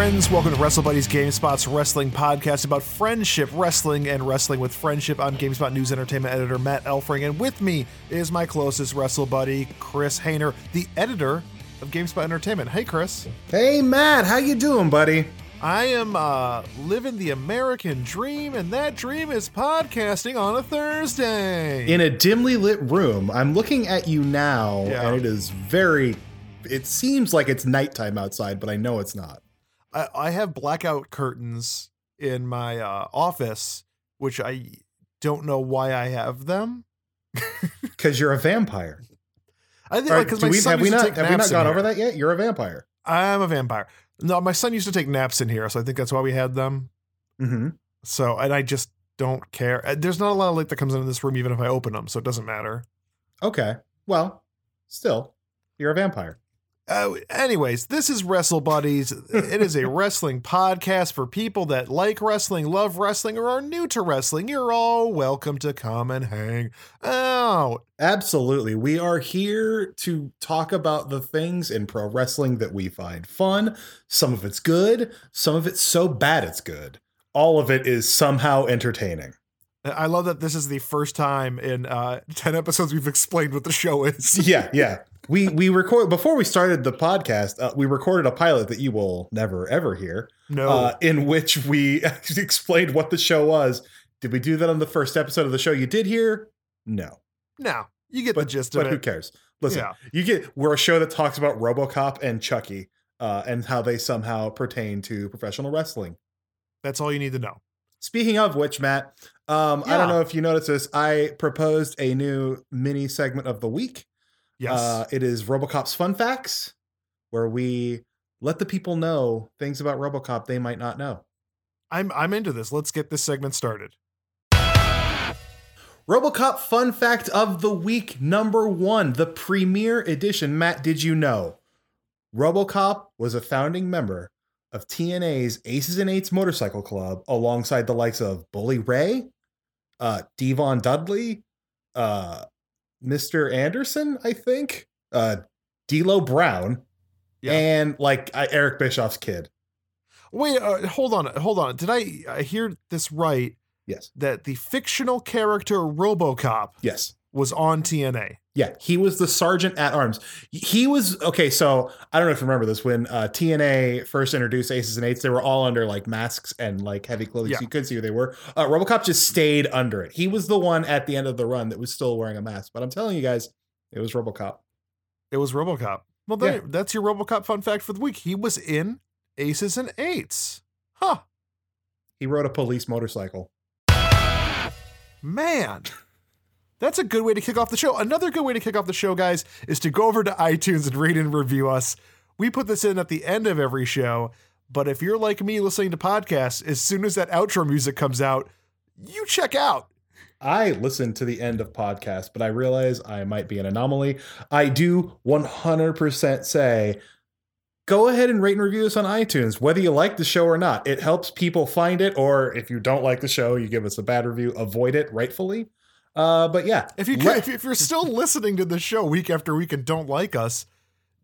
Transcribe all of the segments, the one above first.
friends. Welcome to Wrestle Buddies GameSpot's wrestling podcast about friendship, wrestling, and wrestling with friendship. I'm GameSpot News Entertainment editor Matt Elfring, and with me is my closest wrestle buddy, Chris Hayner, the editor of GameSpot Entertainment. Hey, Chris. Hey, Matt. How you doing, buddy? I am uh, living the American dream, and that dream is podcasting on a Thursday. In a dimly lit room, I'm looking at you now, Yeah. and it is very. It seems like it's nighttime outside, but I know it's not. I, I have blackout curtains in my uh, office, which I don't know why I have them. Because you're a vampire. I think All like because my we, son have we used to not take have we not gone over that yet? You're a vampire. I'm a vampire. No, my son used to take naps in here, so I think that's why we had them. Mm-hmm. So, and I just don't care. Uh, There's not a lot of light that comes into this room, even if I open them, so it doesn't matter. Okay. Well, still, you're a vampire. Uh, anyways, this is Wrestle Buddies. it is a wrestling podcast for people that like wrestling, love wrestling, or are new to wrestling. You're all welcome to come and hang out. Absolutely. We are here to talk about the things in pro wrestling that we find fun. Some of it's good, some of it's so bad it's good. All of it is somehow entertaining. I love that this is the first time in uh, 10 episodes we've explained what the show is. yeah, yeah. We we record before we started the podcast. Uh, we recorded a pilot that you will never ever hear, No. uh, in which we explained what the show was. Did we do that on the first episode of the show? You did hear? No, no. You get but the gist of but who cares? Listen, Yeah. you get we're a show that talks about RoboCop and Chucky uh, and how they somehow pertain to professional wrestling. That's all you need to know. Speaking of which, Matt, um, I don't know if you noticed this. I proposed a new mini segment of the week. Yes. Uh, it is RoboCop's Fun Facts, where we let the people know things about RoboCop they might not know. I'm I'm into this. Let's get this segment started. RoboCop Fun Fact of the Week number one, the premiere edition. Matt, did you know RoboCop was a founding member of TNA's Aces and Eights Motorcycle Club alongside the likes of Bully Ray, uh, Devon Dudley, uh, Mr. Anderson, I think, uh, D'Lo Brown, Yeah. and like uh, Eric Bischoff's kid. Wait, uh, hold on, hold on. Did I, I hear this right? Yes. That the fictional character RoboCop Yes. Was on TNA. Yeah, he was the sergeant at arms. He was okay. So I don't know if you remember this when uh, TNA first introduced Aces and Eights. They were all under like masks and like heavy clothing, Yeah. so you couldn't see who they were. Uh, RoboCop just stayed under it. He was the one at the end of the run that was still wearing a mask. But I'm telling you guys, it was RoboCop. It was RoboCop. Well, there, Yeah. that's your RoboCop fun fact for the week. He was in Aces and Eights. Huh, He rode a police motorcycle. man. That's a good way to kick off the show. Another good way to kick off the show, guys, is to go over to iTunes and rate and review us. We put this in at the end of every show, but if you're like me listening to podcasts, as soon as that outro music comes out, you check out. I listen to the end of podcasts, but I realize I might be an anomaly. I do 100% say go ahead and rate and review us on iTunes, whether you like the show or not. It helps people find it, or if you don't like the show, you give us a bad review, avoid it rightfully. Uh, but yeah, If you let- if, you're still listening to the show week after week and don't like us,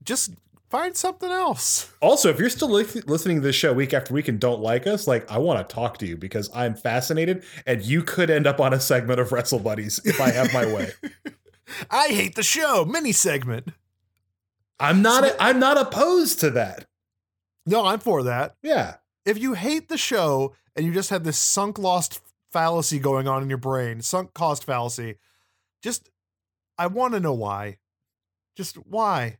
just find something else. also if you're still li- listening to this show week after week and don't like us, like I want to talk to you because I'm fascinated, and you could end up on a segment of Wrestle Buddies if I have my way. I hate the show mini segment. I'm not. I'm not opposed to that. No, I'm for that. Yeah. If you hate the show and you just have this sunk lost fallacy going on in your brain, sunk cost fallacy, just I want to know why. Just why?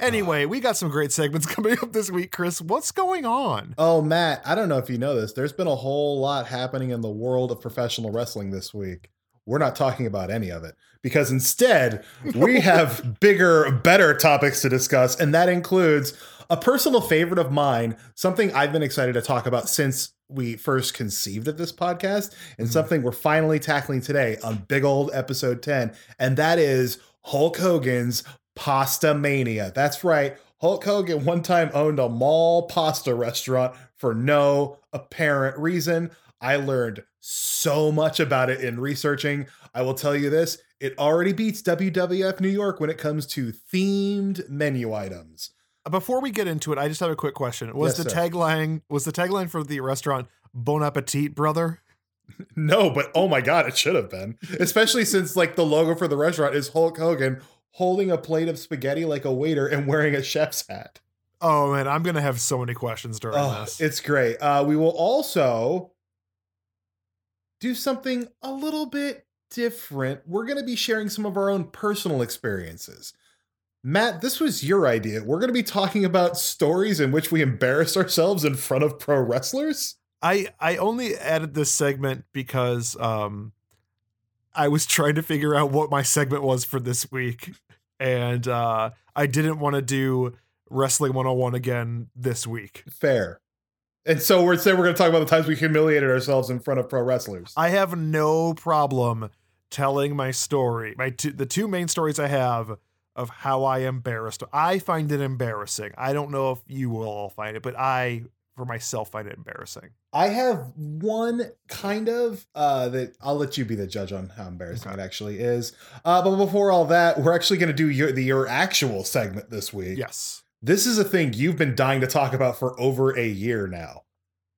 Uh. Anyway, we got some great segments coming up this week, Chris. What's going on? Oh, Matt, I don't know if you know this. There's been a whole lot happening in the world of professional wrestling this week. We're not talking about any of it because instead we have bigger, better topics to discuss. And that includes a personal favorite of mine, something I've been excited to talk about since we first conceived of this podcast, and Mhm. something we're finally tackling today on big old episode 10. And that is Hulk Hogan's Pasta Mania. That's right. Hulk Hogan one time owned a mall pasta restaurant for no apparent reason. I learned so much about it in researching. I will tell you this it already beats WWF New York when it comes to themed menu items. Before we get into it, I just have a quick question. Was Yes, the sir. tagline was the tagline for the restaurant Bon Appetit, brother? No, but oh my god, it should have been. Especially since like the logo for the restaurant is Hulk Hogan holding a plate of spaghetti like a waiter and wearing a chef's hat. Oh man, I'm gonna have so many questions during Oh, this. it's great. Uh, we will also do something a little bit different. We're going to be sharing some of our own personal experiences. Matt, this was your idea. We're going to be talking about stories in which we embarrass ourselves in front of pro wrestlers. I I only added this segment because um I was trying to figure out what my segment was for this week and uh I didn't want to do wrestling 101 again this week. Fair. And so we're saying we're going to talk about the times we humiliated ourselves in front of pro wrestlers. I have no problem telling my story. My two, the two main stories I have of how I embarrassed. I find it embarrassing. I don't know if you will all find it, but I for myself find it embarrassing. I have one kind of uh, that I'll let you be the judge on how embarrassing Okay. it actually is. Uh, but before all that, we're actually going to do your the your actual segment this week. Yes. This is a thing you've been dying to talk about for over a year now,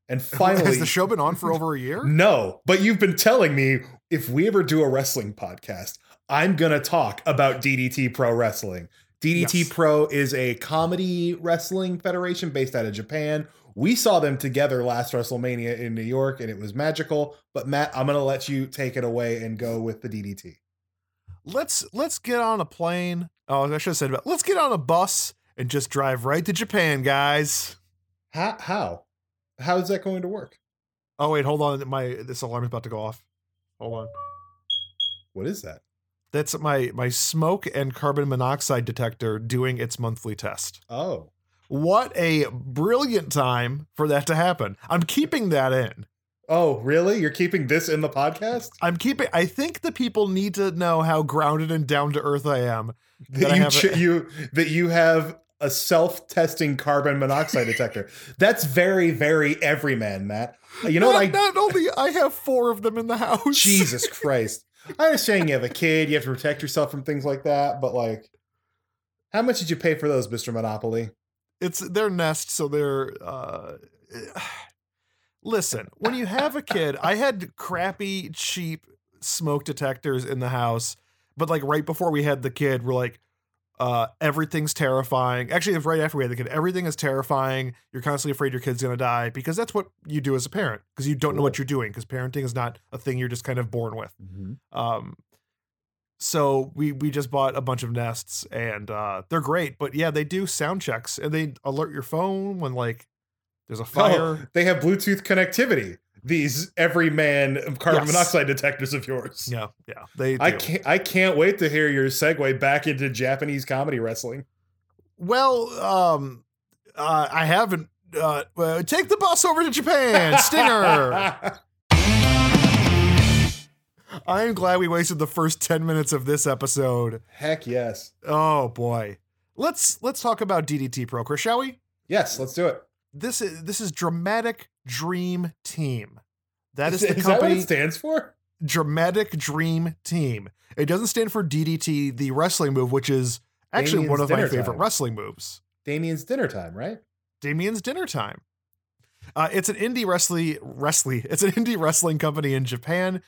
and finally, Has the show been on for over a year? no, but you've been telling me if we ever do a wrestling podcast, I'm gonna talk about DDT Pro Wrestling. DDT Yes. Pro is a comedy wrestling federation based out of Japan. We saw them together last WrestleMania in New York and it was magical. But Matt, I'm gonna let you take it away and go with the DDT. let's let's get on a plane. Oh, I should have said about let's get on a bus and just drive right to Japan, guys. How how? How is that going to work? Oh wait, hold on. My this alarm is about to go off. Hold on. What is that? That's my my smoke and carbon monoxide detector doing its monthly test. Oh. What a brilliant time for that to happen. I'm keeping that in. Oh, really? You're keeping this in the podcast? I'm keeping I think the people need to know how grounded and down to earth I am. That That you, have a- ch- you that you have a self-testing carbon monoxide detector. That's very, very everyman, Matt. You know not, what I not only I have four of them in the house. Jesus Christ. I understand you have a kid, you have to protect yourself from things like that, but like how much did you pay for those, Mr. Monopoly? it's their nest so they're uh listen when you have a kid i had crappy cheap smoke detectors in the house but like right before we had the kid we're like uh everything's terrifying. Actually it's right after we had the kid. Everything is terrifying. You're constantly afraid your kid's gonna die because that's what you do as a parent because you don't know what you're doing because parenting is not a thing you're just kind of born with. Um, so we we just bought a bunch of nests and uh, they're great, but yeah, they do sound checks and they alert your phone when like there's a Oh, fire. they have Bluetooth connectivity. These everyman carbon Yes. monoxide detectors of yours. Yeah, yeah, they. Do. I can't I can't wait to hear your segue back into Japanese comedy wrestling. Well, um, uh, I haven't. Uh, uh, take the bus over to Japan, Stinger. I'm glad we wasted the first ten minutes of this episode. Heck yes. Oh boy, let's let's talk about DDT Pro, Chris, shall we? Yes, let's do it. this is this is dramatic dream team that is, is the is that what company it stands for? dramatic dream team it doesn't stand for ddt the wrestling move which is actually Damien's one of my favorite time. wrestling moves Damien's dinner time, right? damien's dinner time uh, it's an indie wrestling wrestling it's an indie wrestling company in japan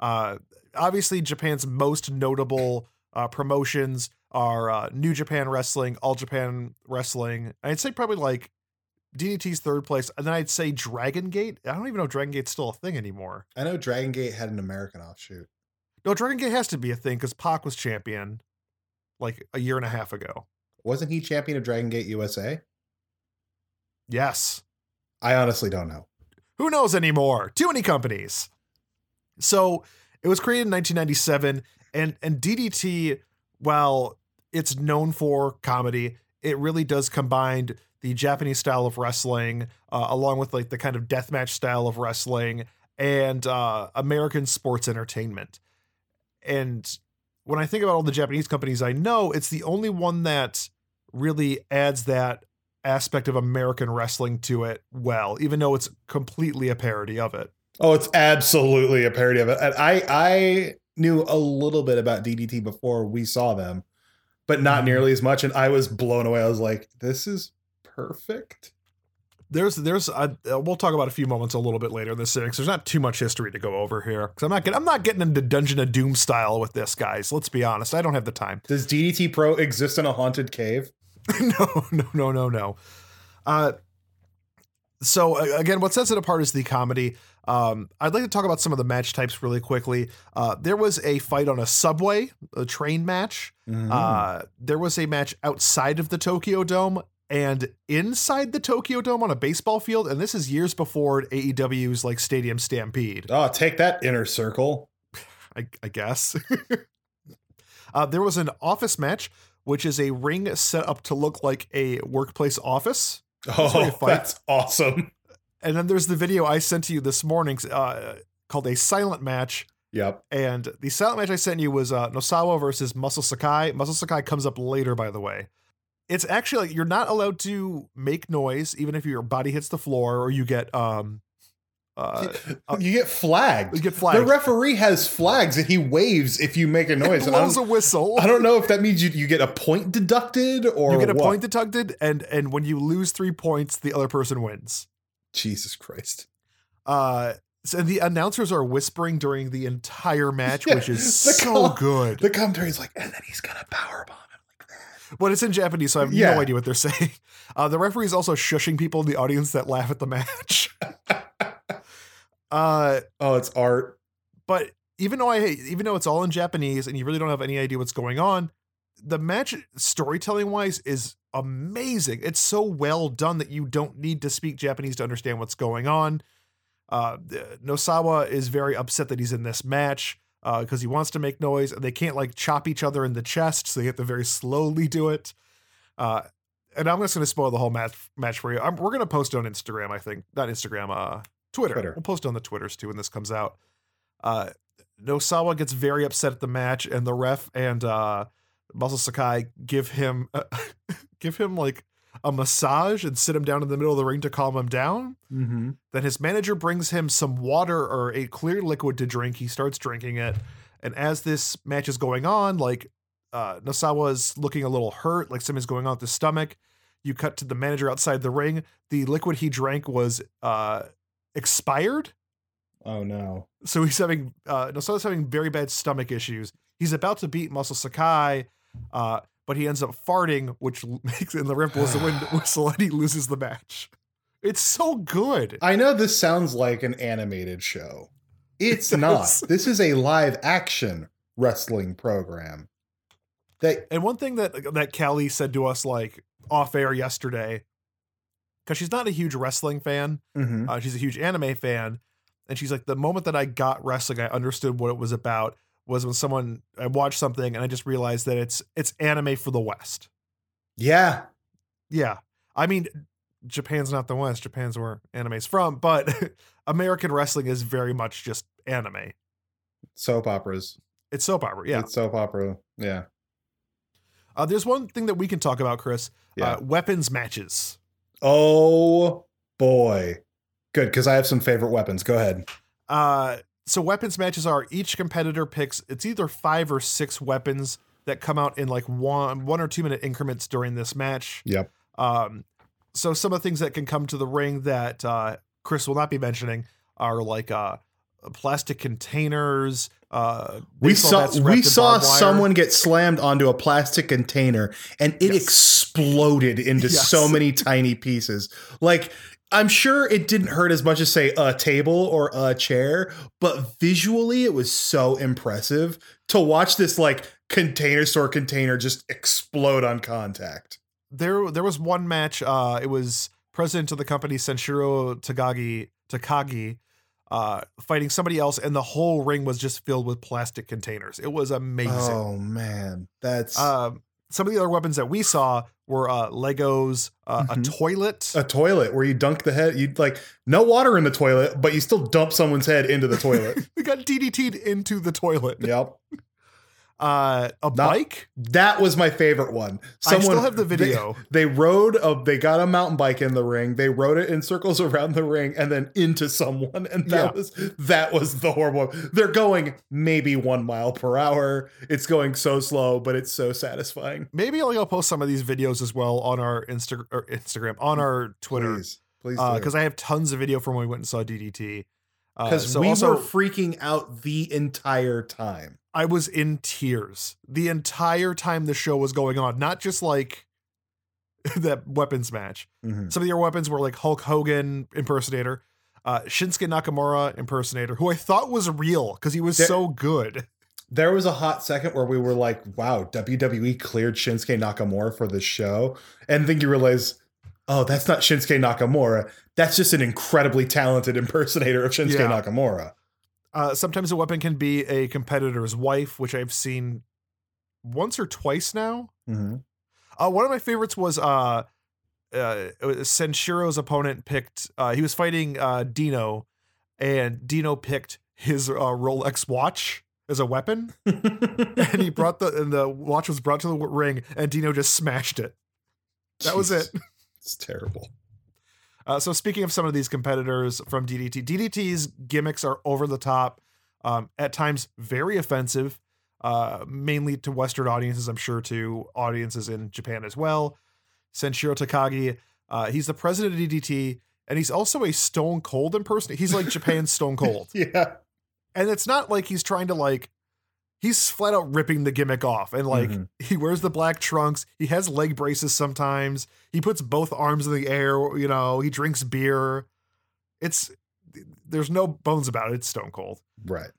uh, obviously japan's most notable uh, promotions are uh, new japan wrestling all japan wrestling i'd say probably like DDT's third place, and then I'd say Dragon Gate. I don't even know if Dragon Gate's still a thing anymore. I know Dragon Gate had an American offshoot. No, Dragon Gate has to be a thing because Pac was champion like a year and a half ago. Wasn't he champion of Dragon Gate USA? Yes. I honestly don't know. Who knows anymore? Too many companies. So it was created in 1997, and and DDT, while it's known for comedy, it really does combine the Japanese style of wrestling, uh, along with like the kind of deathmatch style of wrestling and uh, American sports entertainment. And when I think about all the Japanese companies I know, it's the only one that really adds that aspect of American wrestling to it well, even though it's completely a parody of it. Oh, it's absolutely a parody of it. And I I knew a little bit about DDT before we saw them. but not Mhm. nearly as much. And I was blown away. I was like, this is perfect. There's there's uh, we'll talk about a few moments a little bit later in the series. There's not too much history to go over here because I'm not getting I'm not getting into Dungeon of Doom style with this, guys. Let's be honest. I don't have the time. Does DDT Pro exist in a haunted cave? no, no, no, no, no. Uh, so uh, again, what sets it apart is the comedy. Um, I'd like to talk about some of the match types really quickly. Uh, there was a fight on a subway, a train match. Mm. Uh, there was a match outside of the Tokyo Dome and inside the Tokyo Dome on a baseball field. And this is years before AEW's like Stadium Stampede. oh, take that inner circle. I, I guess. uh, there was an office match, which is a ring set up to look like a workplace office. Oh, that's awesome. And then there's the video I sent to you this morning uh, called a silent match. Yep. And the silent match I sent you was uh, Nosawa versus Muscle Sakai. Muscle Sakai comes up later, by the way. It's actually like you're not allowed to make noise, even if your body hits the floor or you get um uh you get flagged. you get flagged. The referee has flags and he waves if you make a noise. And I blows a whistle. I don't know if that means you, you get a point deducted or you get a what. point deducted, and and when you lose three points, the other person wins. Jesus Christ. Uh, so the announcers are whispering during the entire match, Yeah, which is so call- good. The commentary is like, and then he's gonna like that. But it's in Japanese, so I have Yeah. no idea what they're saying. Uh, the referee is also shushing people in the audience that laugh at the match. uh, Oh, it's art. but even though I even though it's all in Japanese and you really don't have any idea what's going on, the match storytelling wise is amazing. It's so well done that you don't need to speak Japanese to understand what's going on. Uh, Nosawa is very upset that he's in this match because he wants to make noise and they can't like chop each other in the chest, so they have to very slowly do it. Uh, and I'm just going to spoil the whole match match for you. I'm, we're going to post on Instagram, I think, not Instagram, uh, Twitter. Twitter. We'll post on the Twitters too when this comes out. Uh, Nosawa gets very upset at the match, and the ref and uh, Muscle Sakai give him give him like a massage and sit him down in the middle of the ring to calm him down. Mm-hmm. Then his manager brings him some water or a clear liquid to drink. He starts drinking it, and as this match is going on, like uh, Nosawa's looking a little hurt, like something's going on with his stomach. You cut to the manager outside the ring. The liquid he drank was uh, expired. Oh no. So he's having uh Nosawa's having very bad stomach issues. He's about to beat Muscle Sakai, uh, but he ends up farting, which makes and the ref blows the wind whistle and he loses the match. It's so good. I know this sounds like an animated show. It's It not. This is a live action wrestling program. That And one thing that that Callie said to us like off air yesterday, because she's not a huge wrestling fan, Mhm. uh, she's a huge anime fan, and she's like, the moment that I got wrestling, I understood what it was about was when someone I watched something and I just realized that it's it's anime for the West. yeah. Yeah. I mean, Japan's not the West. Japan's where anime's from, but American wrestling is very much just anime. Soap operas. It's soap opera. Yeah. It's soap opera. Yeah. Uh, there's one thing that we can talk about, Chris. Yeah. Uh, weapons matches. oh boy. Good, because I have some favorite weapons. Go ahead. Uh, so weapons matches are each competitor picks it's either five or six weapons that come out in like one one or two minute increments during this match. Yep. Um, so some of the things that can come to the ring that uh, Chris will not be mentioning are like uh, plastic containers. Uh, We saw we saw someone get slammed onto a plastic container and it Yes. exploded into Yes. so many tiny pieces. Like I'm sure it didn't hurt as much as say a table or a chair, but visually it was so impressive to watch this like container store container just explode on contact. there there was one match uh it was president of the company Sanshiro Takagi Takagi uh fighting somebody else and the whole ring was just filled with plastic containers. It was amazing. Oh man, that's um some of the other weapons that we saw were uh legos uh, a Mhm. toilet a toilet where you dunk the head. You like no water in the toilet, but you still dump someone's head into the toilet. we got DDT'd into the toilet yep. Uh, a Not- bike. That was my favorite one. I still have the video. They, they rode a they got a mountain bike in the ring. They rode it in circles around the ring and then into someone. And that Yeah. was that was the horrible. They're going maybe one mile per hour. It's going so slow, but it's so satisfying. Maybe like I'll post some of these videos as well on our Insta- or Instagram, on our Twitter, Please, please, because I have tons of video from when we went and saw DDT. Uh, because so we also, were freaking out the entire time. I was in tears the entire time the show was going on. Not just like that weapons match. Mhm. Some of your weapons were like Hulk Hogan impersonator, uh, Shinsuke Nakamura impersonator, who I thought was real because he was There- so good. There was a hot second where we were like, "Wow, WWE cleared Shinsuke Nakamura for this show," and then you realize, "Oh, that's not Shinsuke Nakamura. That's just an incredibly talented impersonator of Shinsuke Yeah. Nakamura." Uh, sometimes a weapon can be a competitor's wife, which I've seen once or twice now. Mhm. Uh, one of my favorites was uh, uh, Sanshiro's opponent picked. Uh, he was fighting uh, Dino, and Dino picked his uh, Rolex watch as a weapon, and he brought the and the watch was brought to the ring, and Dino just smashed it. That was it. It's terrible. Uh, so speaking of some of these competitors from DDT, DDT's gimmicks are over the top, um, at times very offensive, uh, mainly to Western audiences. I'm sure to audiences in Japan as well. Sanshiro Takagi, uh, he's the president of DDT, and he's also a Stone Cold impersonator. He's like Japan's Stone Cold, Yeah. and it's not like he's trying to like. He's flat out ripping the gimmick off, and like Mhm. he wears the black trunks. He has leg braces sometimes. He puts both arms in the air. You know, he drinks beer. It's there's no bones about it. It's Stone Cold. Right.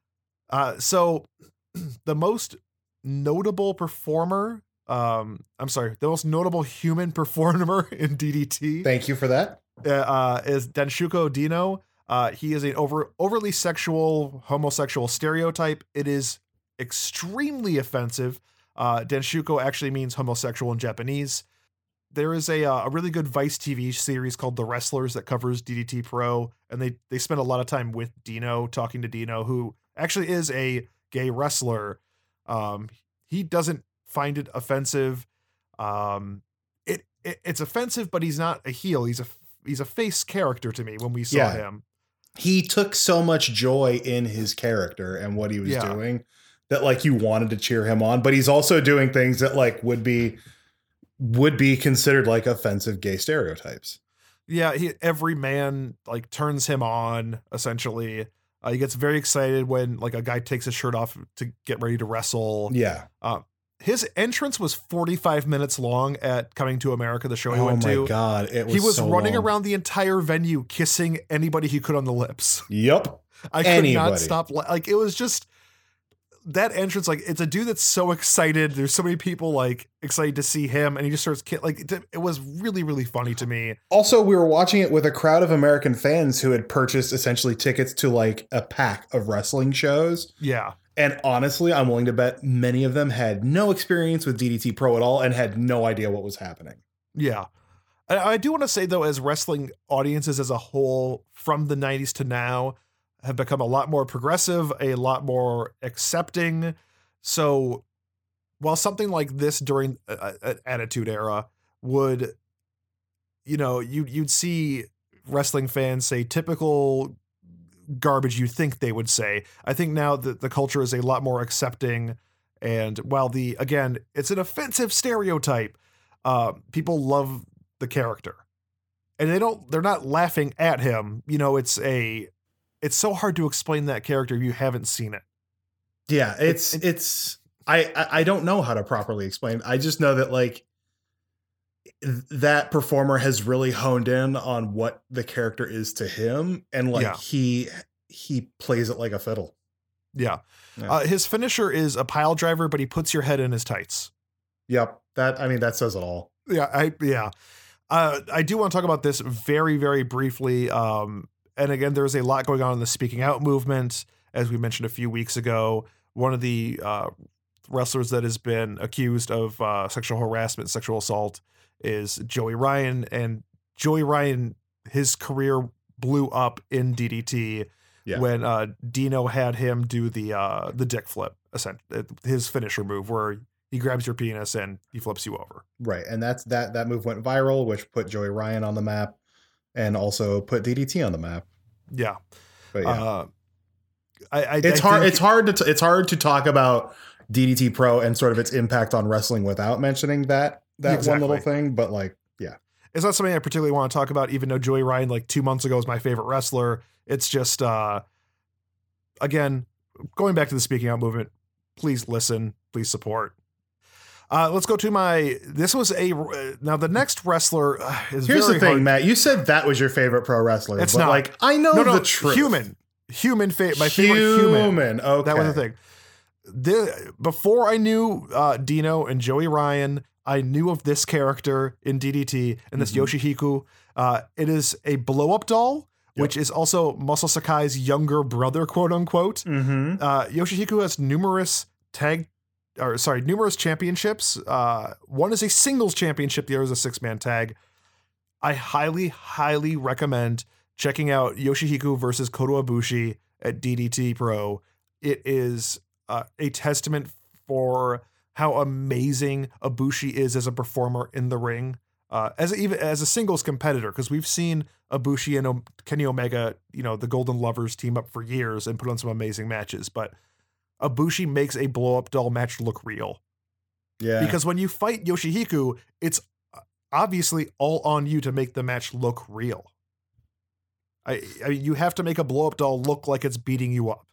Uh, so the most notable performer, um, I'm sorry, the most notable human performer in DDT Thank you for that. uh, uh, is Danshoku Dino. Uh, he is an over overly sexual homosexual stereotype. It is extremely offensive. Uh, Danshoku actually means homosexual in Japanese. There is a uh, a really good Vice TV series called The Wrestlers that covers DDT Pro, and they they spend a lot of time with Dino, talking to Dino, who actually is a gay wrestler. Um, he doesn't find it offensive. Um, it, it it's offensive, but he's not a heel. He's a he's a face character to me when we saw Yeah. him. He took so much joy in his character and what he was Yeah. doing that like you wanted to cheer him on, but he's also doing things that like would be would be considered like offensive gay stereotypes. Yeah, he every man like turns him on essentially. Uh, he gets very excited when like a guy takes his shirt off to get ready to wrestle. Yeah. His entrance was 45 minutes long at Coming to America, the show he oh went my to. god, it was he was so running long. around the entire venue kissing anybody he could on the lips. Yep. I could Anybody. not stop. Like it was just that entrance. Like it's a dude that's so excited. There's so many people like excited to see him, and he just starts like it, it was really really funny to me. Also, we were watching it with a crowd of American fans who had purchased essentially tickets to like a pack of wrestling shows. Yeah, And honestly, I'm willing to bet many of them had no experience with DDT Pro at all and had no idea what was happening. yeah. I, I do want to say though, as wrestling audiences as a whole, from the '90s to now, have become a lot more progressive, a lot more accepting. So, while something like this during a- a- an Attitude Era would, you know, you you'd see wrestling fans say typical garbage you think they would say. I think now that the culture is a lot more accepting, and while the again it's an offensive stereotype, uh, people love the character, and they don't they're not laughing at him. You know, it's a it's so hard to explain that character if you haven't seen it. Yeah, it's it- it's I, I I don't know how to properly explain. I just know that like that performer has really honed in on what the character is to him and like Yeah. he he plays it like a fiddle. Yeah. Yeah. Uh, his finisher is a pile driver, but he puts your head in his tights. Yep. That I mean that says it all. Yeah, I yeah. Uh, I do want to talk about this very, very briefly. Um, and again, there's a lot going on in the speaking out movement, as we mentioned a few weeks ago. One of the uh, wrestlers that has been accused of uh, sexual harassment, sexual assault, is Joey Ryan. And Joey Ryan, his career blew up in DDT. Yeah. when uh, Dino had him do the uh, the dick flip, his finisher move, where he grabs your penis and he flips you over. Right, and that's that that move went viral, which put Joey Ryan on the map, and also put DDT on the map. Yeah, But yeah, uh, I, I it's I hard. It's hard to t- it's hard to talk about DDT Pro and sort of its impact on wrestling without mentioning that that one little thing. But like, yeah, it's not something I particularly want to talk about, even though Joey Ryan, like two months ago, was my favorite wrestler. It's just, uh, again, going back to the speaking out movement, please listen, please support. Uh, let's go to my. This was a now the next wrestler uh, is here's the thing, hard- Matt. You said that was your favorite pro wrestler. It's but not. like I know No, no, the truth. human, human. Fa- my favorite human. Okay, That was the thing. The, before I knew uh, Dino and Joey Ryan, I knew of this character in DDT and this Mhm. Yoshihiko. Uh, it is a blow up doll, which is also Muscle Sakai's younger brother, quote unquote. Mm-hmm. Uh, Yoshihiko has numerous tag, or sorry, numerous championships. Uh, one is a singles championship, the other is a six man tag. I highly, highly recommend checking out Yoshihiko versus Kota Ibushi at DDT Pro. It is uh, a testament for how amazing Ibushi is as a performer in the ring, uh, as a, even as a singles competitor. Because we've seen Ibushi and o- Kenny Omega, you know, the Golden Lovers team up for years and put on some amazing matches, but. Ibushi makes a blow up doll match look real Yeah, because when you fight Yoshihiko, it's uh, obviously all on you to make the match look real. I, I mean, you have to make a blow up doll look like it's beating you up.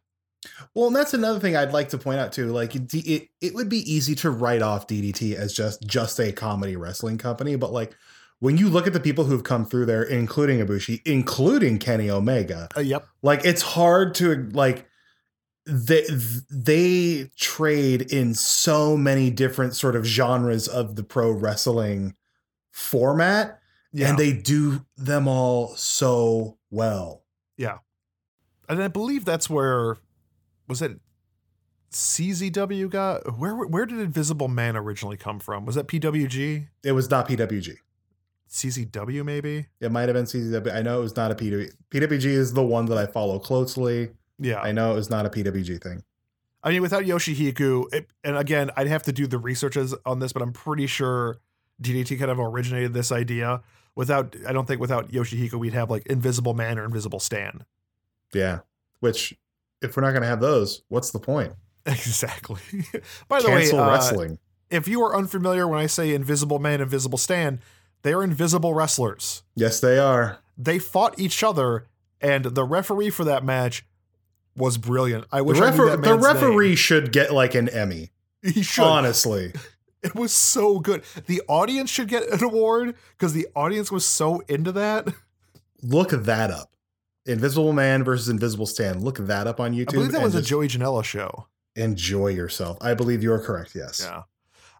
Well, and that's another thing I'd like to point out too. Like it, it, it would be easy to write off DDT as just just a comedy wrestling company, but like when you look at the people who've come through there, including Ibushi, including Kenny Omega, Uh, yep. like it's hard to like they they trade in so many different sort of genres of the pro wrestling format, Yeah. and they do them all so well. Yeah and I believe that's where was it CZW got where where did Invisible Man originally come from? Was that PWG? It was not PWG. CZW maybe? It might have been CZW. I know it was not a PWG. PWG is the one that I follow closely. Yeah. I know it was not a PWG thing. I mean, without Yoshihiko, it, and again, I'd have to do the researches on this, but I'm pretty sure DDT kind of originated this idea. Without, I don't think without Yoshihiko, we'd have like Invisible Man or Invisible Stan. Yeah. Which, if we're not going to have those, what's the point? Exactly. By the Cancel way, uh, wrestling. if you are unfamiliar when I say Invisible Man, Invisible Stan, they are invisible wrestlers. Yes, they are. They fought each other, and the referee for that match was brilliant. I The, wish I knew refer- the referee should get like an Emmy. He should. Honestly. It was so good. The audience should get an award because the audience was so into that. Look that up. Invisible Man versus Invisible Stan. Look that up on YouTube. I believe that was a Joey Janela show. Enjoy yourself. I believe you are correct. Yes. Yeah.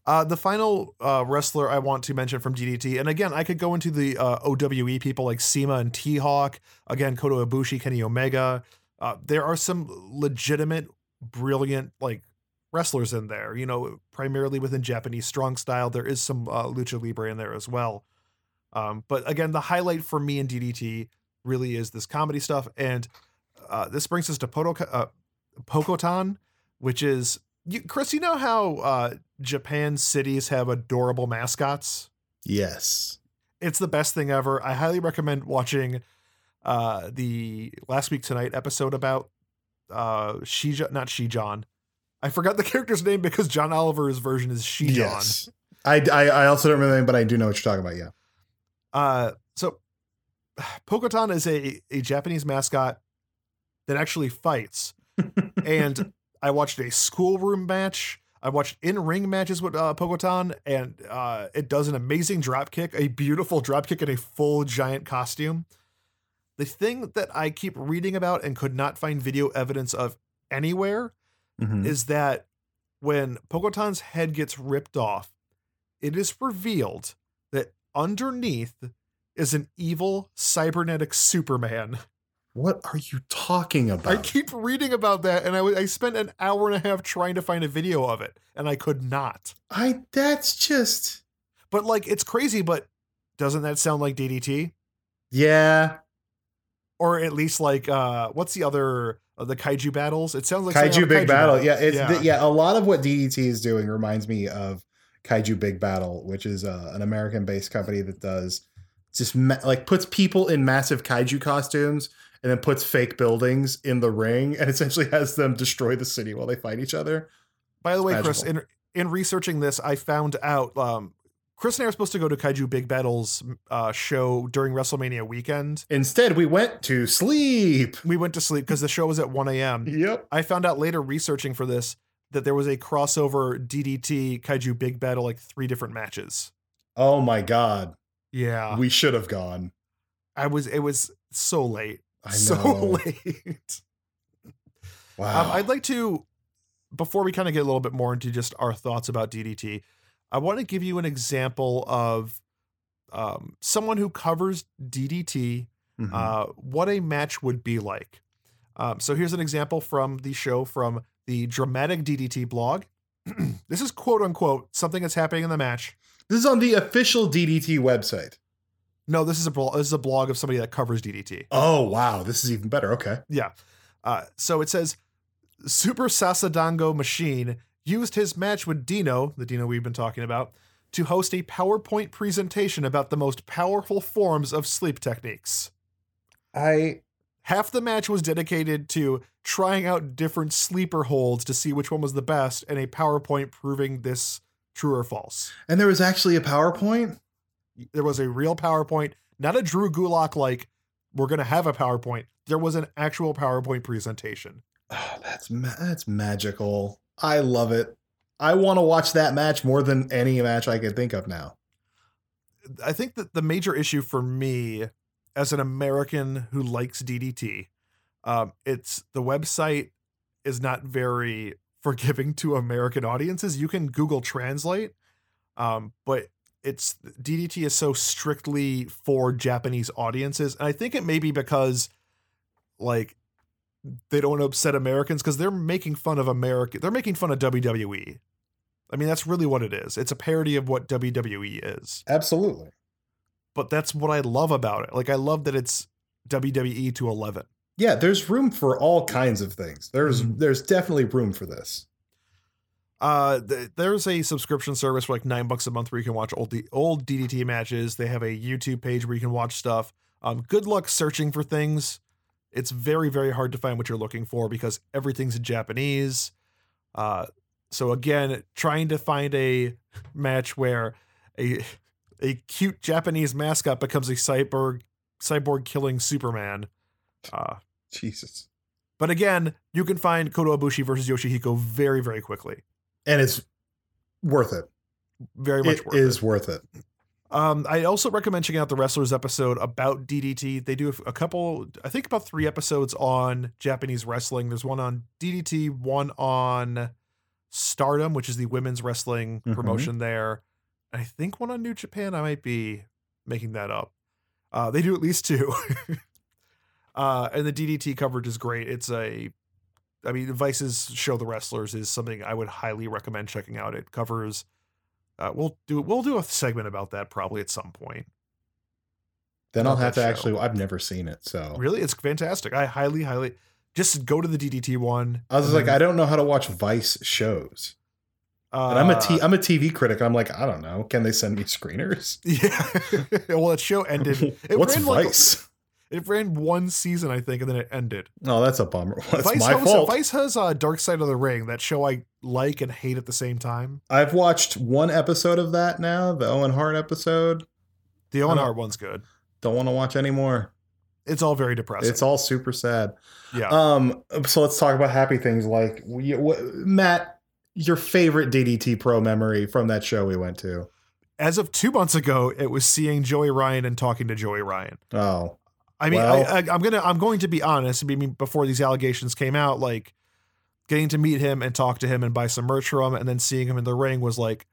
Uh, the final uh, wrestler I want to mention from DDT, and again, I could go into the uh, OWE people like Sema and T Hawk, again, Kota Ibushi, Kenny Omega. Uh, there are some legitimate, brilliant, like wrestlers in there, you know, primarily within Japanese strong style. There is some uh, Lucha Libre in there as well. Um, but again, the highlight for me in DDT really is this comedy stuff. And uh, this brings us to Poto- uh, Pokotan, which is you, Chris, you know how uh, Japan cities have adorable mascots? Yes. It's the best thing ever. I highly recommend watching uh, the last week tonight episode about uh, Shijon, not Shijon. I forgot the character's name because John Oliver's version is Shijon. Yes. I, I, I also don't remember the name, but I do know what you're talking about. Yeah. Uh, so Pokotan is a, a Japanese mascot that actually fights. and I watched a schoolroom match. I watched in ring matches with uh, Pokotan, and uh, it does an amazing drop kick, a beautiful drop kick in a full giant costume. The thing that I keep reading about and could not find video evidence of anywhere Mhm. is that when Pokotan's head gets ripped off, it is revealed that underneath is an evil cybernetic Superman. What are you talking about? I keep reading about that, and I, I spent an hour and a half trying to find a video of it, and I could not. I that's just But like, it's crazy. But doesn't that sound like DDT? yeah. Or at least like uh what's the other uh, the kaiju battles? It sounds like Kaiju Big Battle. Yeah, it's Yeah. yeah. A lot of what DDT is doing reminds me of Kaiju Big Battle, which is uh, an American-based company that does just ma- like puts people in massive kaiju costumes and then puts fake buildings in the ring and essentially has them destroy the city while they fight each other. By the way, Chris, in in researching this, I found out um Chris and I are supposed to go to Kaiju Big Battles uh, show during WrestleMania weekend. Instead, we went to sleep. We went to sleep because the show was at 1 a.m. Yep. I found out later researching for this that there was a crossover DDT Kaiju Big Battle, like three different matches. Oh my god, Yeah, we should have gone. I was. It was so late. I know. So late. wow. Um, I'd like to, before we kind of get a little bit more into just our thoughts about DDT, I want to give you an example of um, someone who covers DDT, Mhm. uh, what a match would be like. Um, so here's an example from the show from the Dramatic DDT blog. this is quote unquote something that's happening in the match. this is on the official DDT website. No, this is a blo- this is a blog of somebody that covers DDT. Oh wow, this is even better. Okay. Yeah. Uh, so it says Super Sasadango Machine used his match with Dino, the Dino we've been talking about, to host a PowerPoint presentation about the most powerful forms of sleep techniques. I Half the match was dedicated to trying out different sleeper holds to see which one was the best, and a PowerPoint proving this true or false. and there was actually a PowerPoint. There was a real PowerPoint, not a Drew Gulak like, we're going to have a PowerPoint. There was an actual PowerPoint presentation. Oh, that's ma- that's magical. I love it. I want to watch that match more than any match I could think of now. I think that the major issue for me as an American who likes DDT, um, it's the website is not very forgiving to American audiences. You can Google Translate, um, but it's DDT is so strictly for Japanese audiences, and I think it may be because like they don't want to upset Americans because they're making fun of America. They're making fun of WWE. I mean, that's really what it is. It's a parody of what WWE is Absolutely. but that's what I love about it. Like I love that it's WWE to 11. Yeah, there's room for all kinds of things. There's Mhm. there's definitely room for this. Uh th- there's a subscription service for like 9 bucks a month where you can watch old D- old DDT matches. They have a YouTube page where you can watch stuff. Um good luck searching for things. It's very very hard to find what you're looking for because everything's in Japanese. Uh so again, trying to find a match where a a cute Japanese mascot becomes a cyborg cyborg killing Superman. Uh Jesus. But again, you can find Kota Ibushi versus Yoshihiko very, very quickly. And it's worth it. Very much It worth is it. worth it. Um, I also recommend checking out the Wrestlers episode about DDT. They do a couple, I think about three episodes on Japanese wrestling. There's one on DDT, one on Stardom, which is the women's wrestling Mhm. promotion there. I think one on New Japan. I might be making that up. Uh, they do at least two. uh, and the DDT coverage is great. It's a, I mean, Vice's show, The Wrestlers, is something I would highly recommend checking out. It covers. Uh, we'll do we'll do a segment about that probably at some point. Then I'll have to show. actually I've never seen it, so Really, it's fantastic. I highly, highly just go to the DDT one. I was like, then, I don't know how to watch Vice shows. And I'm a T uh, I'm a TV critic. I'm like, I don't know. Can they send me screeners? Yeah. well, that show ended. It What's ran like- Vice? It ran one season, I think, and then it ended. Oh, that's a bummer. That's Vice my hosts- fault. Vice has uh, Dark Side of the Ring, that show I like and hate at the same time. I've watched one episode of that now, the Owen Hart episode. The Owen Hart one's good. Don't want to watch anymore. It's all very depressing. It's all super sad. yeah. Um, so let's talk about happy things like Matt, your favorite DDT Pro memory from that show we went to. As of two months ago, it was seeing Joey Ryan and talking to Joey Ryan. Oh, I mean, Well- I, I, I'm gonna I'm going to be honest. I mean, before these allegations came out, like getting to meet him and talk to him and buy some merch from him, and then seeing him in the ring was like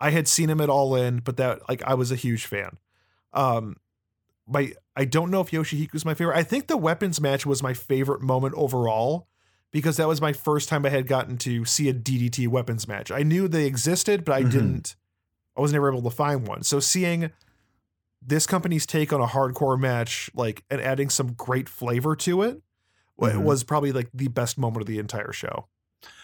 I had seen him at All In, but that like I was a huge fan. Um, my I don't know if Yoshihiko's my favorite. I think the weapons match was my favorite moment overall because that was my first time I had gotten to see a DDT weapons match. I knew they existed, but I Mhm. didn't. I was never able to find one. So seeing this company's take on a hardcore match, like and adding some great flavor to it, Mhm. was probably like the best moment of the entire show.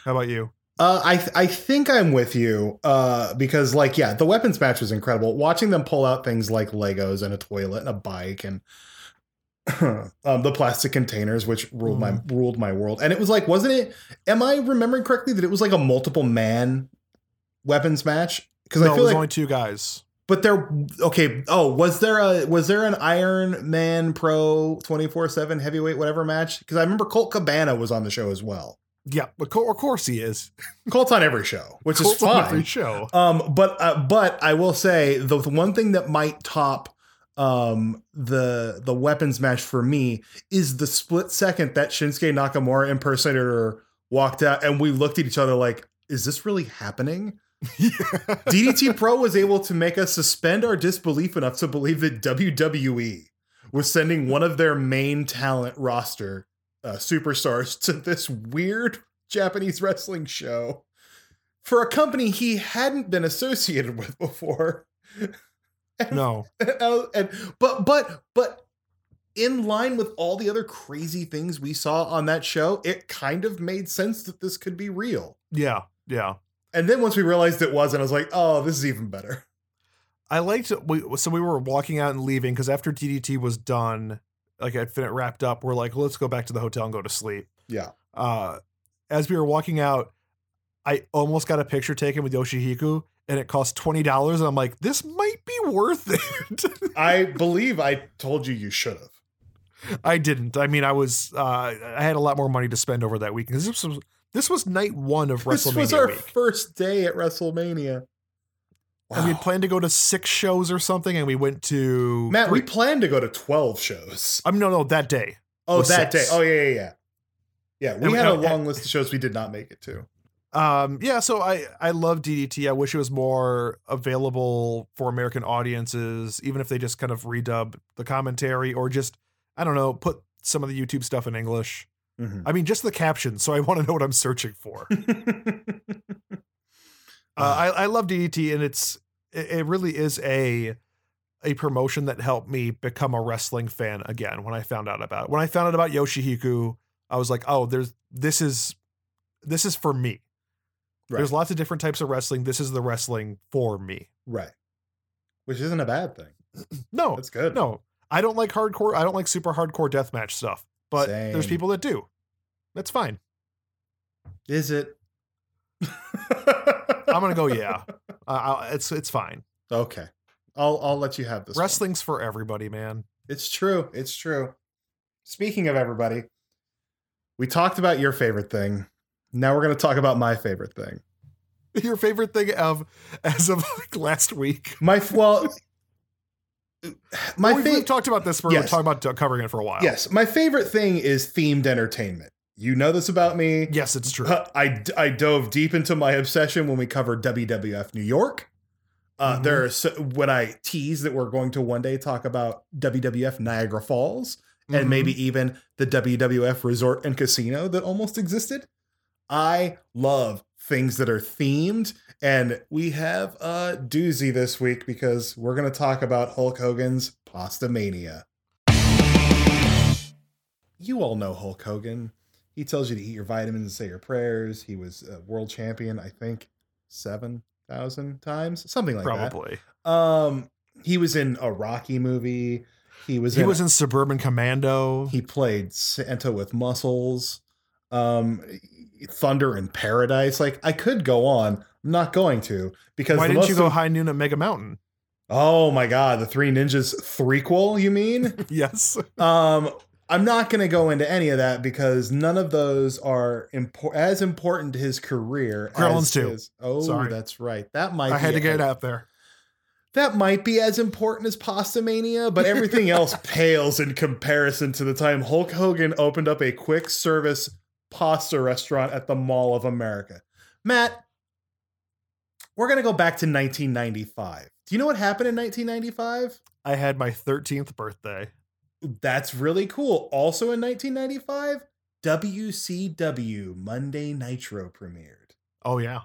How about you? Uh, I th- I think I'm with you uh, because like yeah, the weapons match was incredible. Watching them pull out things like Legos and a toilet and a bike and um, the plastic containers, which ruled my ruled my world. And it was like, wasn't it? Am I remembering correctly that it was like a multiple man weapons match? Because no, I it feel was like, only two guys. But there. Okay. Oh, was there a was there an Iron Man Pro twenty four seven heavyweight whatever match? Because I remember Colt Cabana was on the show as well. Yeah, but of course he is. Colt's on every show, which is Colt's on fine. every show. Um, but uh, but I will say the, the one thing that might top um the the weapons match for me is the split second that Shinsuke Nakamura impersonator walked out and we looked at each other like, is this really happening? DDT Pro was able to make us suspend our disbelief enough to believe that WWE was sending one of their main talent roster uh, superstars to this weird Japanese wrestling show for a company he hadn't been associated with before. no, And- and- but but but in line with all the other crazy things we saw on that show, it kind of made sense that this could be real. yeah, yeah. And then once we realized it wasn't, I was like, oh, this is even better. I liked we so we were walking out and leaving because after DDT was done, like it wrapped up, we're like, let's go back to the hotel and go to sleep. Yeah. Uh, as we were walking out, I almost got a picture taken with Yoshihiko, and it cost twenty dollars. And I'm like, this might be worth it. I believe I told you you should have. I didn't. I mean, I was uh, I had a lot more money to spend over that weekend. This was this was night one of WrestleMania. This was our week. first day at WrestleMania. And we planned to go to six shows or something, and we went to Matt, we planned to go to 12 shows. I mean, no, no, that day. Oh, that six. day. Oh, yeah, yeah, yeah. Yeah, we And we- had a and- long list of shows we did not make it to. Um, yeah, so I I love DDT. I wish it was more available for American audiences, even if they just kind of redub the commentary or just I don't know, put some of the YouTube stuff in English. Mhm. I mean, just the captions, so I want to know what I'm searching for. Uh, I I love DDT, and it's it, it really is a a promotion that helped me become a wrestling fan again. When I found out about it, when I found out about Yoshihiko, I was like, oh, there's this is this is for me. Right. There's lots of different types of wrestling. This is the wrestling for me. right. Which isn't a bad thing. No, That's good. no, I don't like hardcore. I don't like super hardcore deathmatch stuff. But there's people that do. That's fine. Is it? I'm gonna go. Yeah, uh, it's it's fine. Okay. I'll I'll let you have this. one. Wrestling's for everybody, man. It's true. It's true. Speaking of everybody, we talked about your favorite thing. Now we're going to talk about my favorite thing. Your favorite thing of as of like last week. My well, my we've, we've favorite. talked about this. We're Yes. talking about covering it for a while. Yes, my favorite thing is themed entertainment. You know this about me. yes, it's true. I, I dove deep into my obsession when we covered WWF New York. Uh, Mhm. There are so, when I tease that we're going to one day talk about WWF Niagara Falls and Mhm. maybe even the WWF Resort and Casino that almost existed. I love things that are themed, and we have a doozy this week because we're going to talk about Hulk Hogan's Pasta Mania. You all know Hulk Hogan. He tells you to eat your vitamins and say your prayers. He was a world champion, I think, 7,000 times, something like probably. that. Probably. Um, he was in a Rocky movie. He was He in was in Suburban Commando. he played Santa with muscles. Um, Thunder in Paradise. Like I could go on. I'm not going to because Why didn't you go High Noon at Mega Mountain? Oh my god, the Three Ninjas threequel. You mean? Yes. um, I'm not going to go into any of that because none of those are impor- as important to his career. Gremlins as 2. his- Oh, Sorry. that's right. That might. I had to get it out there. that might be as important as Pasta Mania, but everything else pales in comparison to the time Hulk Hogan opened up a quick service pasta restaurant at the Mall of America. Matt, we're going to go back to 1995. Do you know what happened in 1995? I had my 13th birthday. That's really cool. Also in 1995, WCW Monday Nitro premiered Oh yeah.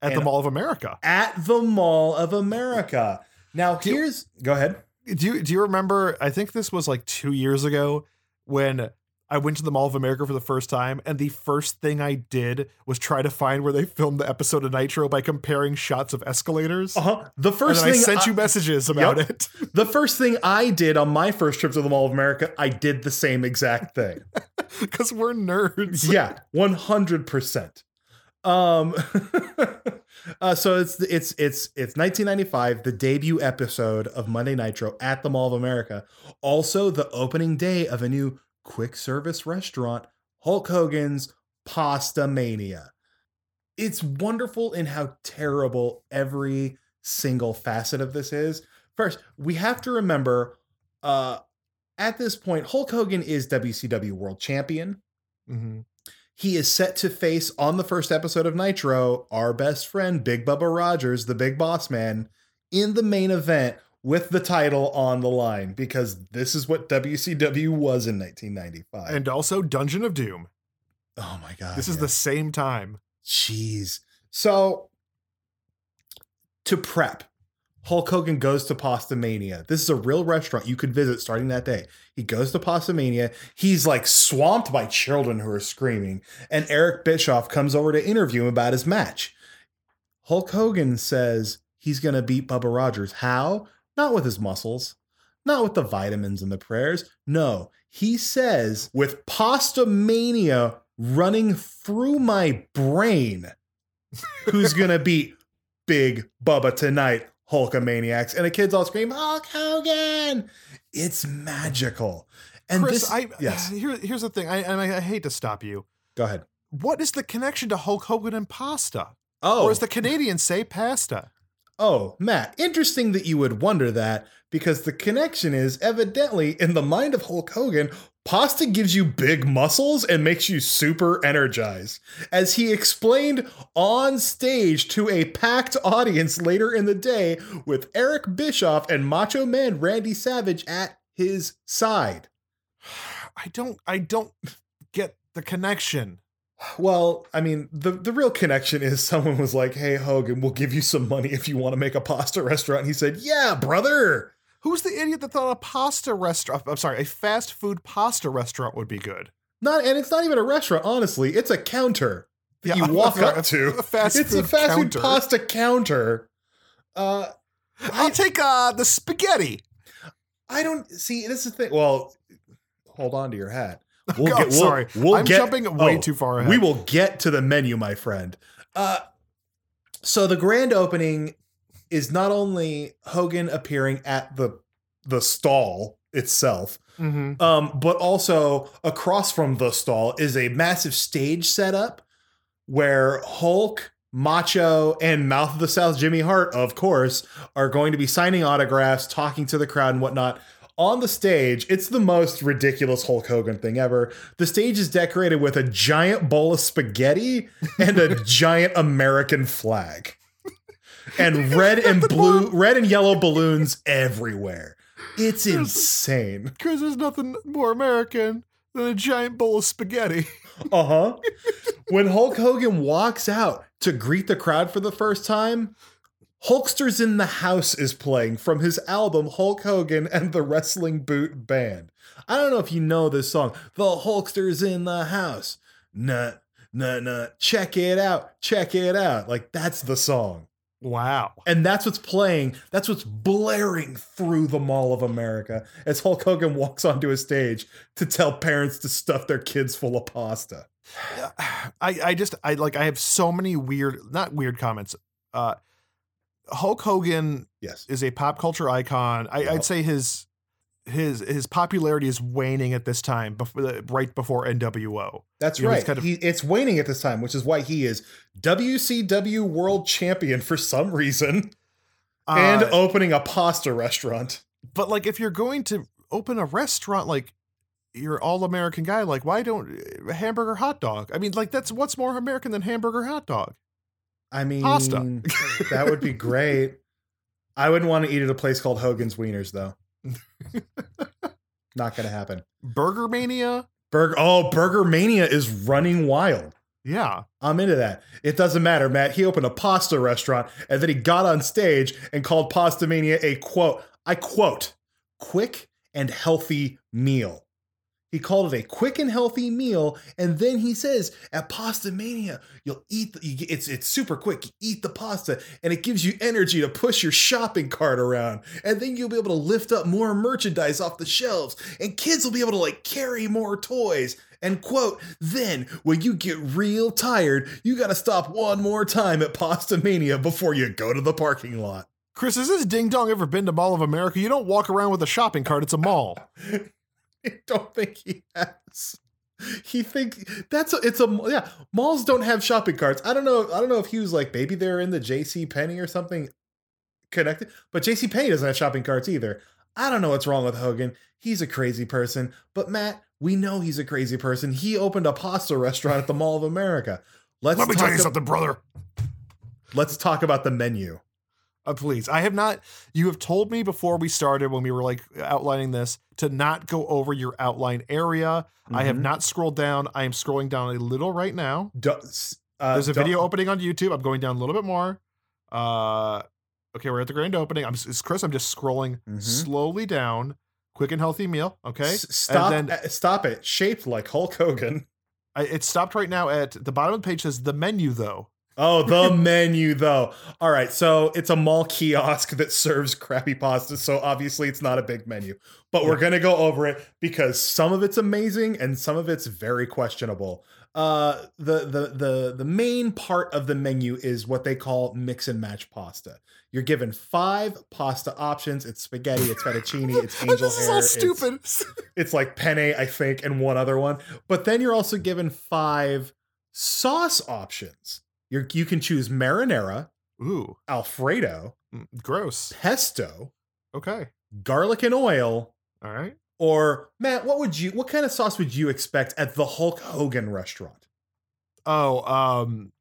At the Mall of America. at the Mall of America. Now, Do you- here's go ahead. Do you do you remember? I think this was like two years ago when I went to the Mall of America for the first time, and the first thing I did was try to find where they filmed the episode of Nitro by comparing shots of escalators. Uh-huh. The first then I sent I- you messages about Yep. it the first thing I did on my first trip to the Mall of America, I did the same exact thing. because we're nerds. yeah, one hundred percent. Um, uh, so it's it's it's it's 1995, the debut episode of Monday Nitro at the Mall of America. Also, the opening day of a new quick service restaurant, Hulk Hogan's Pasta Mania. It's wonderful in how terrible every single facet of this is. First, we have to remember, uh, at this point, Hulk Hogan is WCW World Champion. Mhm. He is set to face on the first episode of Nitro our best friend, Big Bubba Rogers, the big boss man, in the main event with the title on the line because this is what WCW was in 1995. And also Dungeon of Doom. oh my God. This is yeah. the same time. Jeez. So to prep, Hulk Hogan goes to Pasta Mania. This is a real restaurant you could visit starting that day. He goes to Pasta Mania. He's like swamped by children who are screaming. And Eric Bischoff comes over to interview him about his match. Hulk Hogan says he's going to beat Bubba Rogers. How? Not with his muscles, not with the vitamins and the prayers. No, he says with Pasta Mania running through my brain, who's going to beat Big Bubba tonight? Hulkamaniacs. And the kids all scream, Hulk Hogan! It's magical. And Chris, this, I yes, here, here's the thing. I, and I I hate to stop you. go ahead. What is the connection to Hulk Hogan and pasta? Oh, Or as the Canadians say, pasta? Oh, Matt, interesting that you would wonder that because the connection is evidently in the mind of Hulk Hogan, pasta gives you big muscles and makes you super energized. As he explained on stage to a packed audience later in the day with Eric Bischoff and Macho Man Randy Savage at his side. I don't I don't get the connection. Well, I mean, the, the real connection is someone was like, Hey, Hogan, we'll give you some money if you want to make a pasta restaurant. And he said, Yeah, brother. Who's the idiot that thought a pasta restaurant? I'm sorry, a fast food pasta restaurant would be good. Not and it's not even a restaurant, honestly. It's a counter that Yeah, you walk a- up to. a fast it's a food fast counter. food pasta counter. Uh I'll take uh the spaghetti. I don't see this is the thing. Well, hold on to your hat. Oh, sorry. we'll I'm get- jumping way oh, too far ahead. We will get to the menu, my friend. Uh so the grand opening is not only Hogan appearing at the the stall itself, Mhm. Um, but also across from the stall is a massive stage setup where Hulk, Macho, and Mouth of the South Jimmy Hart, of course, are going to be signing autographs, talking to the crowd and whatnot. On the stage, it's the most ridiculous Hulk Hogan thing ever. The stage is decorated with a giant bowl of spaghetti and a giant American flag. And red and blue, red and yellow balloons everywhere. It's insane. Because there's nothing more American than a giant bowl of spaghetti. Uh huh. when Hulk Hogan walks out to greet the crowd for the first time, Hulksters in the House is playing from his album Hulk Hogan and the Wrestling Boot Band. I don't know if you know this song, The Hulksters in the House. Nah, nah, nah. Check it out. Check it out. Like, that's the song. Wow. And that's what's playing, that's what's blaring through the Mall of America as Hulk Hogan walks onto a stage to tell parents to stuff their kids full of pasta. I, I just I like I have so many weird not weird comments. Uh Hulk Hogan Yes. is a pop culture icon. I. I'd say his his his popularity is waning at this time, before, right before NWO. That's You know, right. it's kind of- he, it's waning at this time, which is why he is WCW World Champion for some reason and Uh, opening a pasta restaurant. but like if you're going to open a restaurant, like you're all American guy, like why don't uh, hamburger hot dog? I mean, like that's what's more American than hamburger hot dog? I mean, Pasta. that would be great. I wouldn't want to eat at a place called Hogan's Wieners, though. Not going to happen. Burger Mania? Burger. Oh, Burger Mania is running wild. Yeah. I'm into that. It doesn't matter, Matt. He opened a pasta restaurant and then he got on stage and called Pasta Mania a quote. I quote, quick and healthy meal. He called it a quick and healthy meal, and then he says at Pasta Mania, you'll eat. The, you, get- it's it's super quick. You eat the pasta, and it gives you energy to push your shopping cart around, and then you'll be able to lift up more merchandise off the shelves, and kids will be able to like carry more toys. And quote, then when you get real tired, you got to stop one more time at Pasta Mania before you go to the parking lot. Chris, has this ding dong ever been to Mall of America? You don't walk around with a shopping cart, it's a mall. I don't think he has. He think that's a, it's a yeah. Malls don't have shopping carts. I don't know. I don't know if he was like maybe they're in the J.C. Penney or something connected. But J.C. Penney doesn't have shopping carts either. I don't know what's wrong with Hogan. He's a crazy person. But Matt, we know he's a crazy person. He opened a pasta restaurant at the Mall of America. Let's Let me talk tell you ab- something, brother. Let's talk about the menu. Uh, please, I have not. You have told me before we started when we were like outlining this to not go over your outline area. I have Mhm. not scrolled down. I am scrolling down a little right now. Do- uh, There's a video opening on YouTube. I'm going down a little bit more. Uh, okay, we're at the grand opening. I'm it's Chris. I'm just scrolling Mhm. slowly down. Quick and healthy meal. Okay, S- Stop! And then- uh, stop it! Shaped like Hulk Hogan. I, it stopped right now at the bottom of the page. Says the menu though. Oh, the menu though. All right, so it's a mall kiosk that serves crappy pasta, so obviously it's not a big menu. But we're gonna go over it because some of it's amazing and some of it's very questionable. Uh, the the the the main part of the menu is what they call mix and match pasta. You're given five pasta options. It's spaghetti, it's fettuccine, it's angel this is hair. all it's- stupid. it's like penne, I think, and one other one. But then you're also given five sauce options. You're, you can choose marinara, Ooh, Alfredo, mm, gross. pesto, Okay, garlic and oil, all right. or Matt, what would you? What kind of sauce would you expect at the Hulk Hogan restaurant? Oh, um,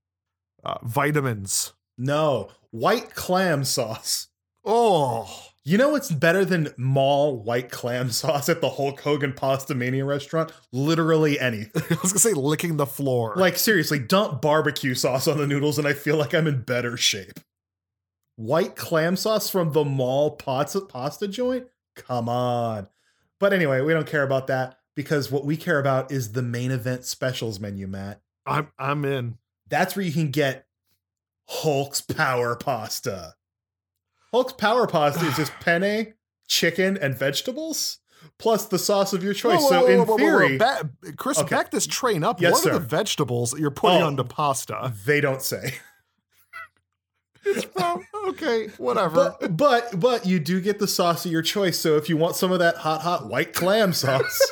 uh, vitamins. No, white clam sauce. Oh, You know what's better than mall white clam sauce at the Hulk Hogan Pasta Mania restaurant? Literally anything. I was gonna say licking the floor. Like seriously, dump barbecue sauce on the noodles and I feel like I'm in better shape. White clam sauce from the mall pasta pasta joint? Come on. But anyway, we don't care about that because what we care about is the main event specials menu, Matt. I'm I'm in. That's where you can get Hulk's power pasta. Hulk's power pasta is just penne, chicken, and vegetables, plus the sauce of your choice. Whoa, whoa, so whoa, in whoa, whoa, theory, Chris, Okay. back this train up. Yes, what sir. are the vegetables that you're putting Oh. onto pasta? they don't say. Okay, whatever. But but but you do get the sauce of your choice. So if you want some of that hot hot white clam sauce,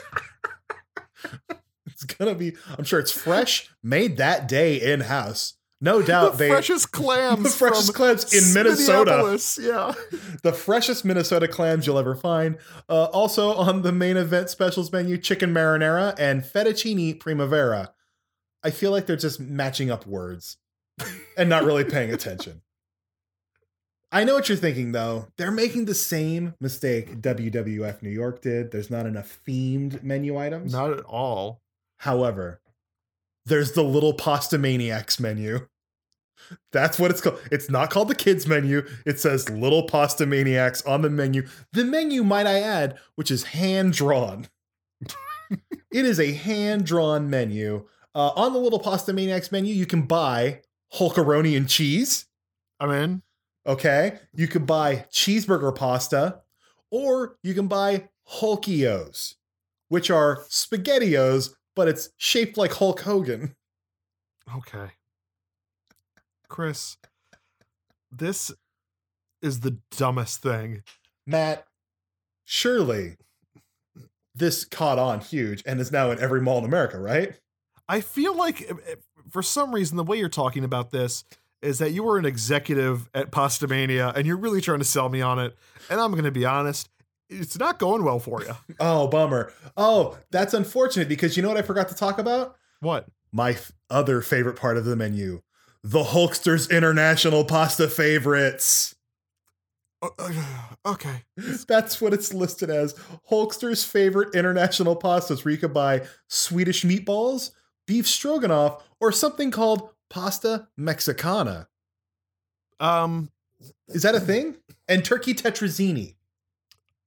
it's gonna be. I'm sure it's fresh, made that day in house. No doubt the they freshest clams. the freshest clams in Minnesota. Yeah. the freshest Minnesota clams you'll ever find. Uh, also on the main event specials menu, chicken marinara and fettuccine primavera. I feel like they're just matching up words and not really paying attention. I know what you're thinking though. They're making the same mistake WWF New York did. There's not enough themed menu items. Not at all. However, there's the little pasta maniacs menu. That's what it's called. It's not called the kids menu. It says little pasta maniacs on the menu. The menu, might I add, which is hand drawn. it is a hand drawn menu. Uh, on the little pasta maniacs menu, you can buy Hulkaroni and cheese. I'm in. Okay. You can buy cheeseburger pasta, or you can buy Hulkios, which are SpaghettiOs, but it's shaped like Hulk Hogan. Okay. Chris, this is the dumbest thing. Matt, surely this caught on huge and is now in every mall in America, right? I feel like eh, eh, for some reason the way you're talking about this is that you were an executive at Pastamania and you're really trying to sell me on it. And I'm going to be honest, it's not going well for you. Oh, bummer. Oh, that's unfortunate because you know what I forgot to talk about? What? My f- other favorite part of the menu the Hulkster's International Pasta Favorites. Uh, uh, okay. That's what it's listed as. Hulkster's favorite international pastas, where you could buy Swedish meatballs, beef stroganoff, or something called pasta mexicana. Um, Is that a thing? And turkey tetrazzini.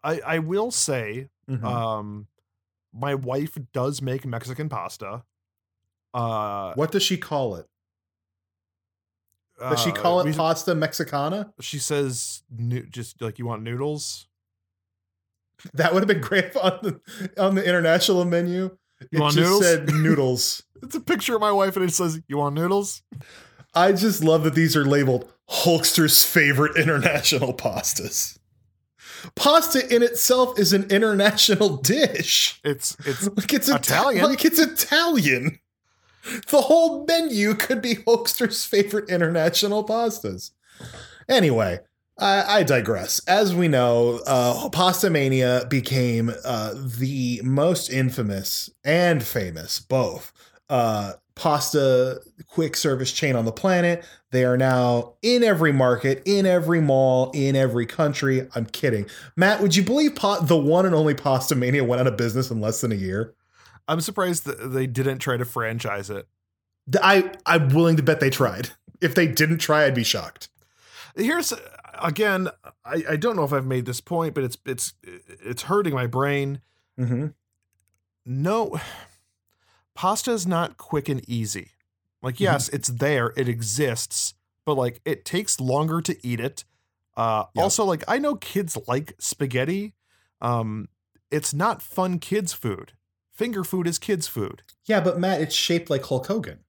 I I will say, Mhm. um, my wife does make Mexican pasta. Uh, what does she call it? Does she uh, call it we- pasta mexicana? She says, just like you want noodles. That would have been great on the on the international menu. You it want just noodles? said noodles. It's a picture of my wife, and it says, "You want noodles?" I just love that these are labeled Hulkster's favorite international pastas. Pasta in itself is an international dish. It's it's Like it's Ita- Italian. Like it's Italian. The whole menu could be Hulkster's favorite international pastas. Anyway, I, I digress. As we know, uh, Pasta Mania became uh, the most infamous and famous, both, uh, pasta quick service chain on the planet. They are now in every market, in every mall, in every country. I'm kidding. Matt, would you believe pa- the one and only Pasta Mania went out of business in less than a year? I'm surprised that they didn't try to franchise it. I I'm willing to bet they tried. If they didn't try, I'd be shocked. Here's again, I, I don't know if I've made this point, but it's it's it's hurting my brain. Mm-hmm. No, pasta is not quick and easy. Like, yes, it's there, it exists, but like it takes longer to eat it. Uh, Yep. Also, like I know kids like spaghetti. Um, it's not fun kids food. Finger food is kids food. Yeah, but Matt, it's shaped like Hulk Hogan.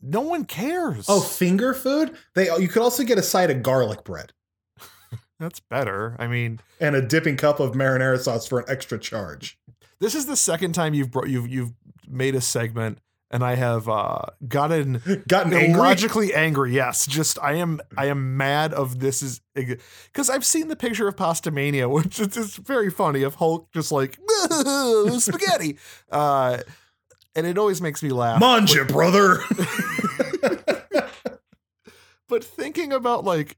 No one cares. Oh, finger food? They you could also get a side of garlic bread that's better. I mean, and a dipping cup of marinara sauce for an extra charge. This is the second time you've bro- you've you've made a segment, and I have uh, gotten Gotten angry. illogically angry. Yes, just I am I am mad of this is because I've seen the picture of Pasta Mania, which is just very funny of Hulk just like spaghetti, uh, and it always makes me laugh. Manja, brother. But thinking about like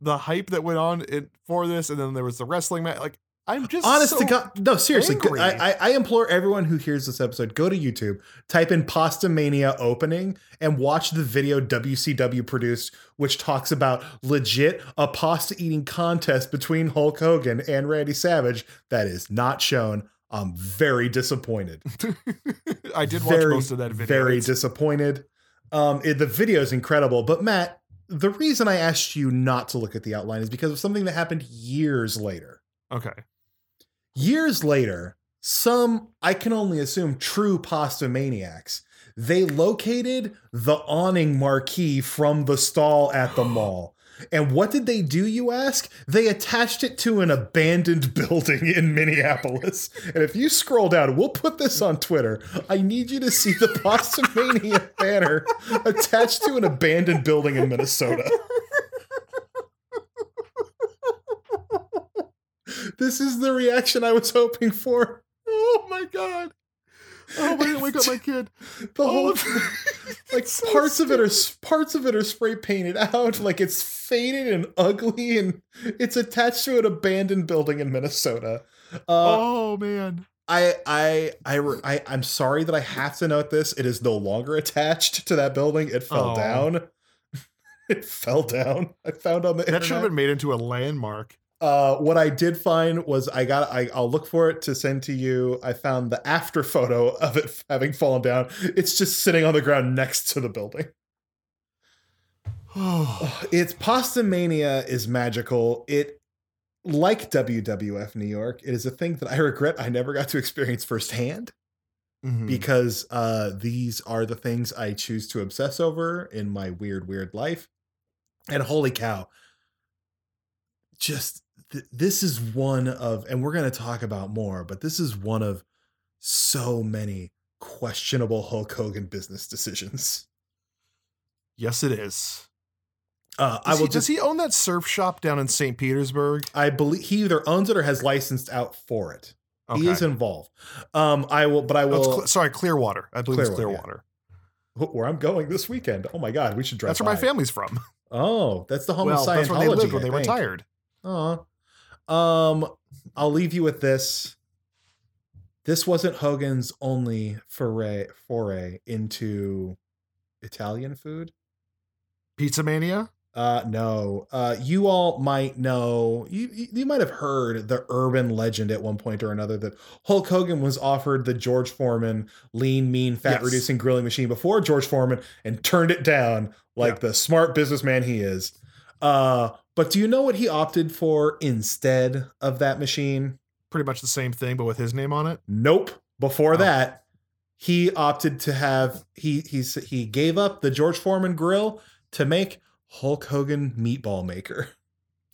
the hype that went on in, for this, and then there was the wrestling match, like I'm just Honest so- to God, no, seriously. angry. I, I, I implore everyone who hears this episode go to YouTube, type in Pasta Mania opening, and watch the video WCW produced, which talks about legit a pasta eating contest between Hulk Hogan and Randy Savage. That is not shown. I'm very disappointed. I did watch very, most of that video. Very It's- disappointed. Um, it, the video is incredible, but Matt, the reason I asked you not to look at the outline is because of something that happened years later. okay. Years later, some, I can only assume, true pasta maniacs, they located the awning marquee from the stall at the mall. And what did they do, you ask? They attached it to an abandoned building in Minneapolis. And if you scroll down, we'll put this on Twitter. I need you to see the Pasta Mania banner attached to an abandoned building in Minnesota. This is the reaction I was hoping for. Oh my god. Oh, I didn't wake up my kid. The whole like so parts of it are parts of it are spray painted out like it's faded and ugly and it's attached to an abandoned building in Minnesota. Uh, oh man. I I I I I'm sorry that I have to note this. It is no longer attached to that building. It fell Oh. down. it fell down. I found on the That should have been made into a landmark. Uh, what I did find was I got I, I'll look for it to send to you. I found the after photo of it having fallen down. It's just sitting on the ground next to the building. Oh, It's Pasta Mania is magical. It like WWF New York, it is a thing that I regret I never got to experience firsthand Mhm. because uh these are the things I choose to obsess over in my weird, weird life. And holy cow, just th- this is one of, and we're going to talk about more, but this is one of so many questionable Hulk Hogan business decisions. yes, it is. Uh, I Does, will he, just, does he own that surf shop down in St. Petersburg? I believe he either owns it or has licensed out for it. Okay. He is involved. Um, I will, but I Oh, it's will. Sorry, Clearwater. I believe Clearwater, it's yeah. Where I'm going this weekend. Oh my god, we should drive. That's where my family's from. Oh, that's the home well, of that's where they lived when they retired. Aw. Um, I'll leave you with this. This wasn't Hogan's only foray foray into Italian food. Pizza Mania? Uh, no. Uh, you all might know. You you might have heard the urban legend at one point or another that Hulk Hogan was offered the George Foreman lean, mean, fat Yes. reducing grilling machine before George Foreman and turned it down like Yeah. the smart businessman he is. Uh, but do you know what he opted for instead of that machine? Pretty much the same thing, but with his name on it. Nope. Before Oh. that, he opted to have he he's he gave up the George Foreman grill to make Hulk Hogan meatball maker.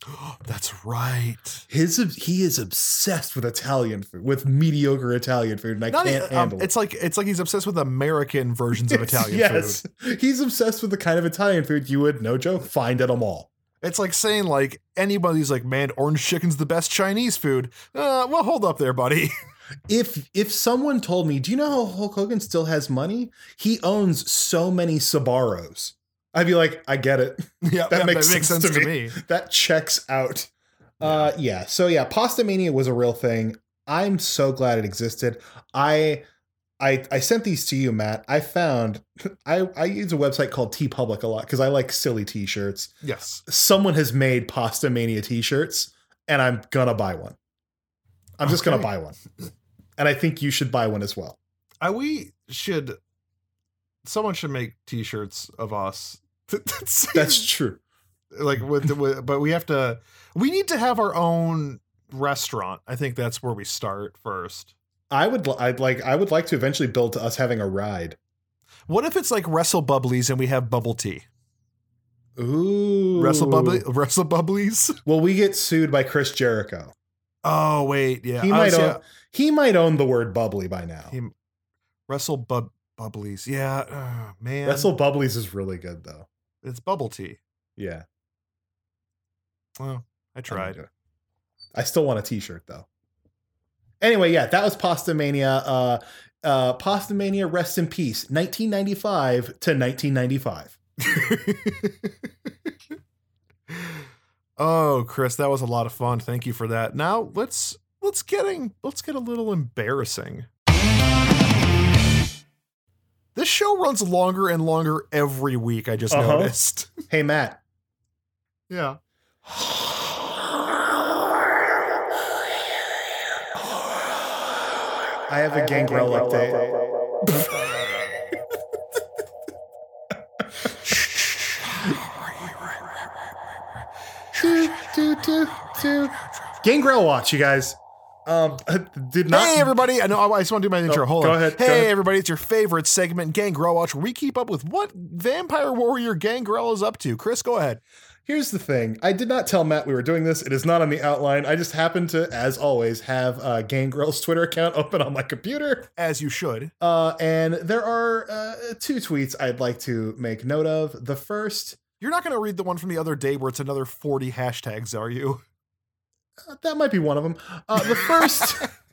That's right. His he is obsessed with Italian food, with mediocre Italian food, and I Not, can't um, handle it's it. like it's like he's obsessed with American versions of Italian yes, food. he's obsessed with the kind of Italian food you would, no joke, find at a mall. It's like saying like anybody's like, man, orange chicken's the best Chinese food. Uh, well, hold up there, buddy. If if someone told me, do you know how Hulk Hogan still has money? He owns so many Sbarros. I'd be like, I get it. yeah, That yeah, makes sense to to me. me. that checks out. Uh yeah. So yeah, Pasta Mania was a real thing. I'm so glad it existed. I I I sent these to you, Matt. I found I I use a website called TeePublic a lot because I like silly t-shirts. Yes. Someone has made Pasta Mania t-shirts, and I'm gonna buy one. I'm just gonna buy one. And I think you should buy one as well. I, we should. Someone should make T-shirts of us. That's true. like with, with, but we have to. We need to have our own restaurant. I think that's where we start first. I would I'd like I would like to eventually build to us having a ride. What if it's like Wrestle Bubblies and we have bubble tea? Ooh. Wrestle Bubbly, Wrestle Bubblies. Well, we get sued by Chris Jericho. Oh wait, yeah. He might own he might own the word bubbly by now. He, Wrestle Bub Bubblies. Yeah, uh, man. Wrestle Bubblies is really good though. It's bubble tea. Yeah. Well, I tried. I still want a t-shirt though. Anyway, yeah, that was Pasta Mania. Uh uh Pasta Mania rest in peace. 1995 to 1995. oh, Chris, that was a lot of fun. Thank you for that. Now let's let's getting let's get a little embarrassing. This show runs longer and longer every week. I just Uh-huh. noticed. Hey Matt. yeah. I have a Gangrel update. do, do, do, do. Gangrel watch, you guys. Um, did not. hey everybody! I know I just want to do my intro. Oh, Hold go on. ahead, Hey go ahead. everybody! It's your favorite segment, Gangrel Watch, where we keep up with what Vampire Warrior Gangrel is up to. Chris, go ahead. Here's the thing. I did not tell Matt we were doing this. It is not on the outline. I just happened to, as always, have uh, Gangrel's Twitter account open on my computer. As you should. Uh, and there are uh, two tweets I'd like to make note of. The first, You're not going to read the one from the other day where it's another 40 hashtags, are you? uh, that might be one of them. Uh, the first.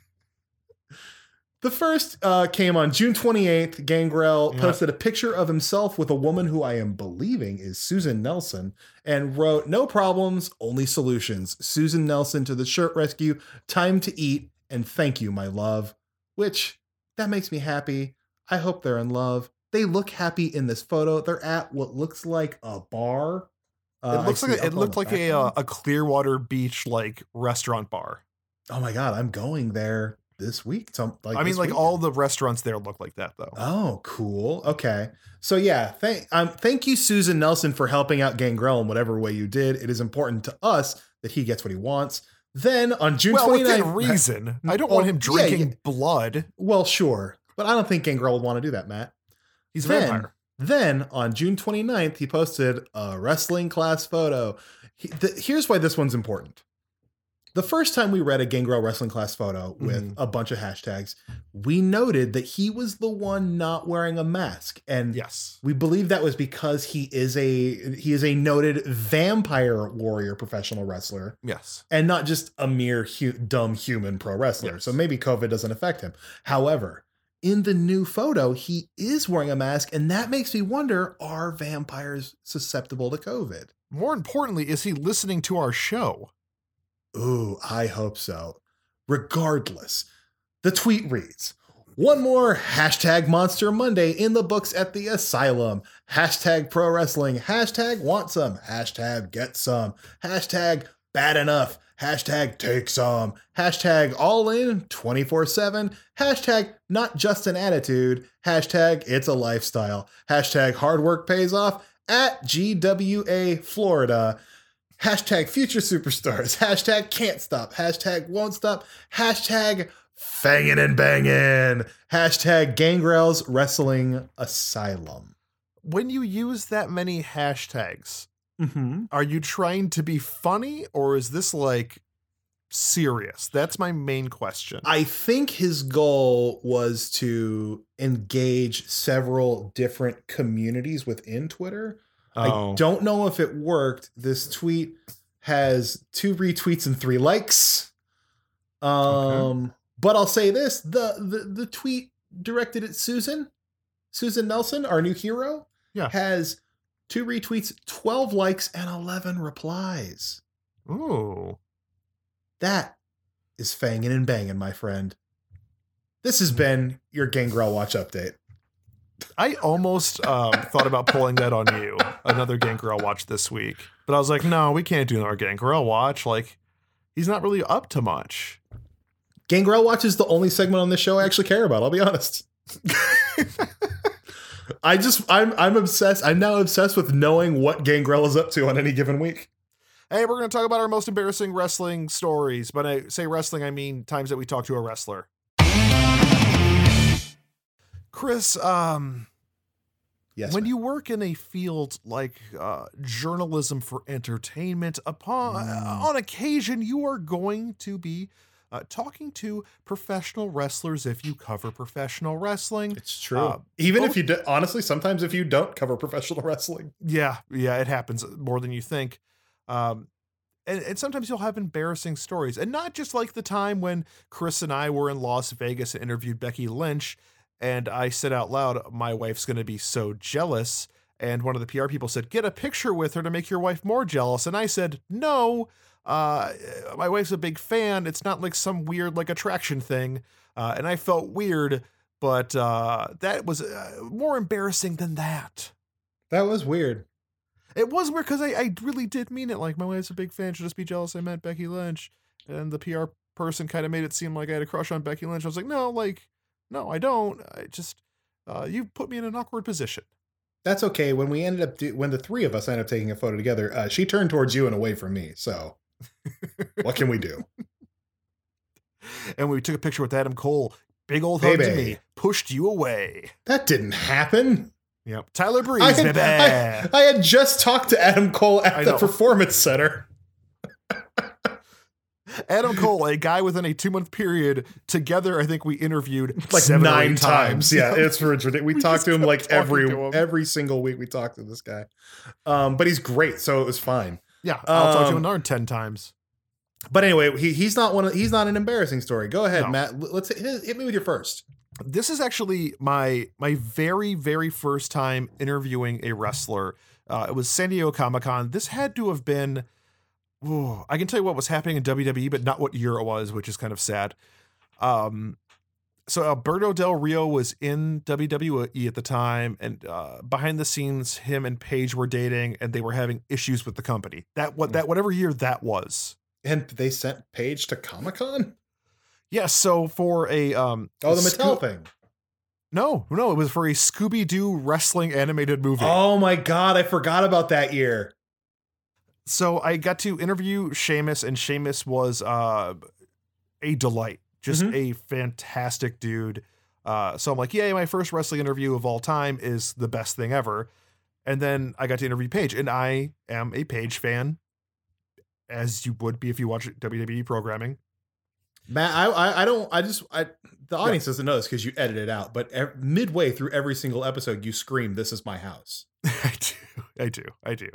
The first uh, came on June 28th. Gangrel posted a picture of himself with a woman who I am believing is Susan Nelson and wrote, No problems, only solutions. Susan Nelson to the shirt rescue. Time to eat and thank you, my love. Which, that makes me happy. I hope they're in love. They look happy in this photo. They're at what looks like a bar. Uh, it looks like a, it looked like a uh, a Clearwater Beach like restaurant bar. Oh my god, I'm going there this week. Some, like I mean, like weekend. all the restaurants there look like that though. Oh, cool. Okay. So yeah, thank um, thank you, Susan Nelson, for helping out Gangrel in whatever way you did. It is important to us that he gets what he wants. Then on June well, 29th, within reason. I don't Well, want him Oh, yeah, drinking yeah. blood. well, sure, but I don't think Gangrel would want to do that, Matt. He's a Then- vampire. Then on June 29th, he posted a wrestling class photo. He, the, here's why this one's important. The first time we read a Gangrel wrestling class photo with Mhm. a bunch of hashtags, we noted that he was the one not wearing a mask. And Yes. we believe that was because he is a he is a noted vampire warrior professional wrestler Yes. and not just a mere hu- dumb human pro wrestler. Yes. So maybe COVID doesn't affect him. However, in the new photo, he is wearing a mask, and that makes me wonder: Are vampires susceptible to COVID? More importantly, is he listening to our show? Ooh, I hope so. Regardless, the tweet reads One more hashtag Monster Monday in the books at the asylum. Hashtag pro wrestling. Hashtag want some. Hashtag get some. Hashtag bad enough. Hashtag take some. Hashtag all in 24 7. Hashtag not just an attitude. Hashtag it's a lifestyle. Hashtag hard work pays off at GWA Florida. Hashtag future superstars. Hashtag can't stop. Hashtag won't stop. Hashtag fangin' and bangin'. Hashtag Gangrel's Wrestling Asylum. When you use that many hashtags, Mm-hmm. are you trying to be funny or is this like serious? That's my main question. I think his goal was to engage several different communities within Twitter. Oh. I don't know if it worked. This tweet has two retweets and three likes. Um, but I'll say this: the, the the tweet directed at Susan, Susan Nelson, our new hero, Yeah. has two retweets, twelve likes, and eleven replies. Ooh. That is fanging and banging, my friend. This has been your Gangrel Watch update. I almost um, thought about pulling that on you, another Gangrel watch this week. But I was like, no, we can't do another Gangrel watch. Like, he's not really up to much. Gangrel Watch is the only segment on this show I actually care about. I'll be honest. I just I'm I'm obsessed. I'm now obsessed with knowing what Gangrel is up to on any given week. Hey, we're going to talk about our most embarrassing wrestling stories. But I say wrestling, I mean times that we talk to a wrestler. Chris, um, Yes. when you work in a field like uh, journalism for entertainment, upon Mm. on occasion you are going to be uh, talking to professional wrestlers if you cover professional wrestling. it's true. uh, Even both- if you do, honestly, sometimes if you don't cover professional wrestling, Yeah, yeah, it happens more than you think. Um, and, and sometimes you'll have embarrassing stories, and not just like the time when Chris and I were in Las Vegas and interviewed Becky Lynch, and I said out loud, "My wife's going to be so jealous." And one of the PR people said, "Get a picture with her to make your wife more jealous." And I said, "No, uh, my wife's a big fan. It's not like some weird like attraction thing." Uh, and I felt weird, but uh, that was uh, more embarrassing than that. that was weird. It was weird because I, I really did mean it. Like my wife's a big fan. She'll just be jealous I met Becky Lynch. And the PR person kind of made it seem like I had a crush on Becky Lynch. I was like, no, like, no, I don't. I just, uh, you put me in an awkward position. That's okay. When we ended up do, when the three of us ended up taking a photo together, uh, she turned towards you and away from me. So what can we do? And we took a picture with Adam Cole, big old hug to me, pushed you away. That didn't happen. Yep. Tyler I Breeze, had, baby. I, I had just talked to Adam Cole I at the. Performance Center. Adam Cole, a guy within a two month period. Together, I think we interviewed like seven or nine eight times. Yeah, it's ridiculous. We, We talked to him like every him. every single week. We talked to this guy, um, but he's great, so it was fine. yeah. I'll talk to him Um, another 10 times. But anyway, he, he's not one. Of, he's not an embarrassing story. Go ahead, No. Matt. Let's hit, hit me with your first. this is actually my my very very first time interviewing a wrestler. Uh, it was San Diego Comic Con. This had to have been. Ooh, I can tell you what was happening in WWE, but not what year it was, which is kind of sad. Um, so Alberto Del Rio was in WWE at the time, and uh, behind the scenes, him and Paige were dating, and they were having issues with the company. That what that whatever year that was. And they sent Paige to Comic Con. Yeah. So for a um, Oh, the Mattel thing. No, no, it was for a Scooby Doo wrestling animated movie. Oh my god, I forgot about that year. So I got to interview Sheamus, and Sheamus was uh, a delight, just Mhm. a fantastic dude. Uh, so I'm like, yay, my first wrestling interview of all time is the best thing ever. And then I got to interview Paige, and I am a Paige fan, as you would be if you watch WWE programming. Matt, I, I, I don't, I just, I, the audience doesn't know this because you edit it out. But ev- midway through every single episode, you scream, "This is my house," I do, I do, I do.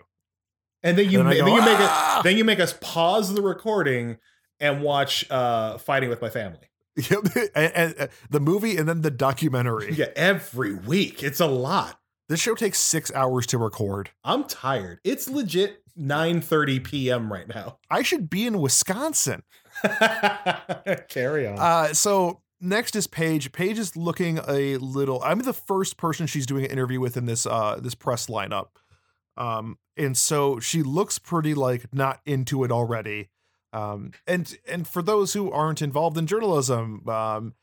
And then you, And ma- go, then you make "Ah!" it, then you make us pause the recording and watch uh fighting with my family. Yep, and, and, uh, the movie and then the documentary. Yeah, every week. It's a lot. This show takes six hours to record. I'm tired. It's legit 9:30 p.m. right now. I should be in Wisconsin. Carry on. Uh, so next is Paige. Paige is looking a little. I'm the first person she's doing an interview with in this uh this press lineup, um, and so she looks pretty like not into it already. Um, and and for those who aren't involved in journalism, um,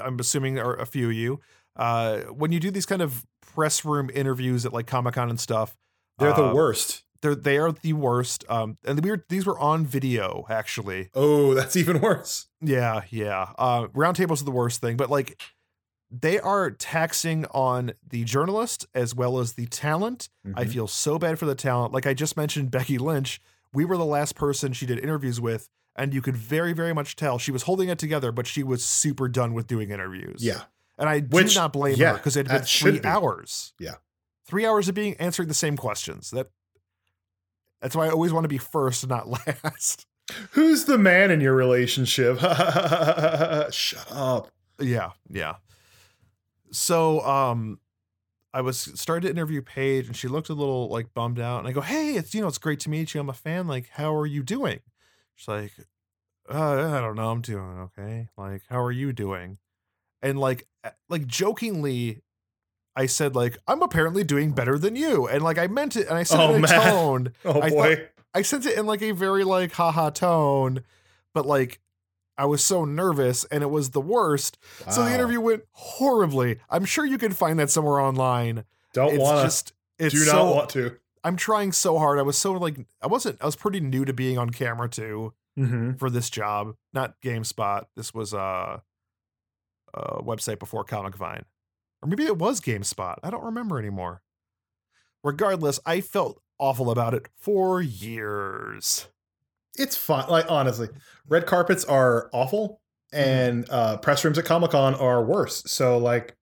I'm assuming are a few of you. Uh, when you do these kind of press room interviews at like Comic Con and stuff, They're the uh, worst. They're they are the worst. Um, and we were these were on video actually. Oh, that's even worse. Yeah, yeah. Uh, roundtables are the worst thing, but like they are taxing on the journalist as well as the talent. I Mhm. feel so bad for the talent. Like I just mentioned, Becky Lynch. We were the last person she did interviews with, and you could very, very much tell she was holding it together, but she was super done with doing interviews. yeah. and I Which- do not blame yeah, her because it had been three be. hours. Yeah. three hours of being answering the same questions. That that's why I always want to be first, and not last. Who's the man in your relationship? Shut up. Yeah, yeah. So, um, I was started to interview Paige, and she looked a little like bummed out. And I go, "Hey, it's you know, it's great to meet you. I'm a fan. Like, how are you doing?" She's like, uh, "I don't know. I'm doing okay. Like, how are you doing?" And like, like jokingly, I said like, "I'm apparently doing better than you," and like I meant it, and I said Oh, it in a man. tone. Oh I boy. I sent it in like a very like haha tone, but like I was so nervous and it was the worst. So the interview went horribly. I'm sure you can find that somewhere online. Don't want to. just it's Do so not want to. I'm trying so hard. I was so like I wasn't I was pretty new to being on camera too Mm-hmm. for this job. Not GameSpot. This was uh, a website before Comic Vine. Or maybe it was GameSpot. I don't remember anymore. Regardless, I felt awful about it for years. It's fine. Like honestly, red carpets are awful, Mm-hmm. and uh, press rooms at Comic Con are worse. So like,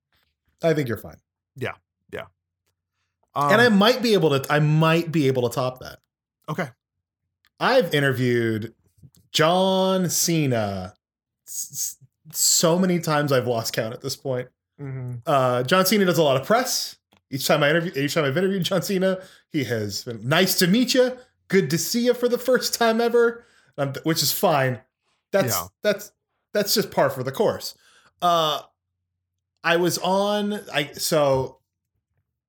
I think you're fine. Yeah, yeah. Um, and I might be able to. I might be able to top that. okay. I've interviewed John Cena s- so many times I've lost count at this point. Mm-hmm. Uh, John Cena does a lot of press. Each time I interview, each time I've interviewed John Cena, he has been nice to meet you, good to see you for the first time ever, um, which is fine. That's Yeah. that's that's just par for the course. Uh, I was on I so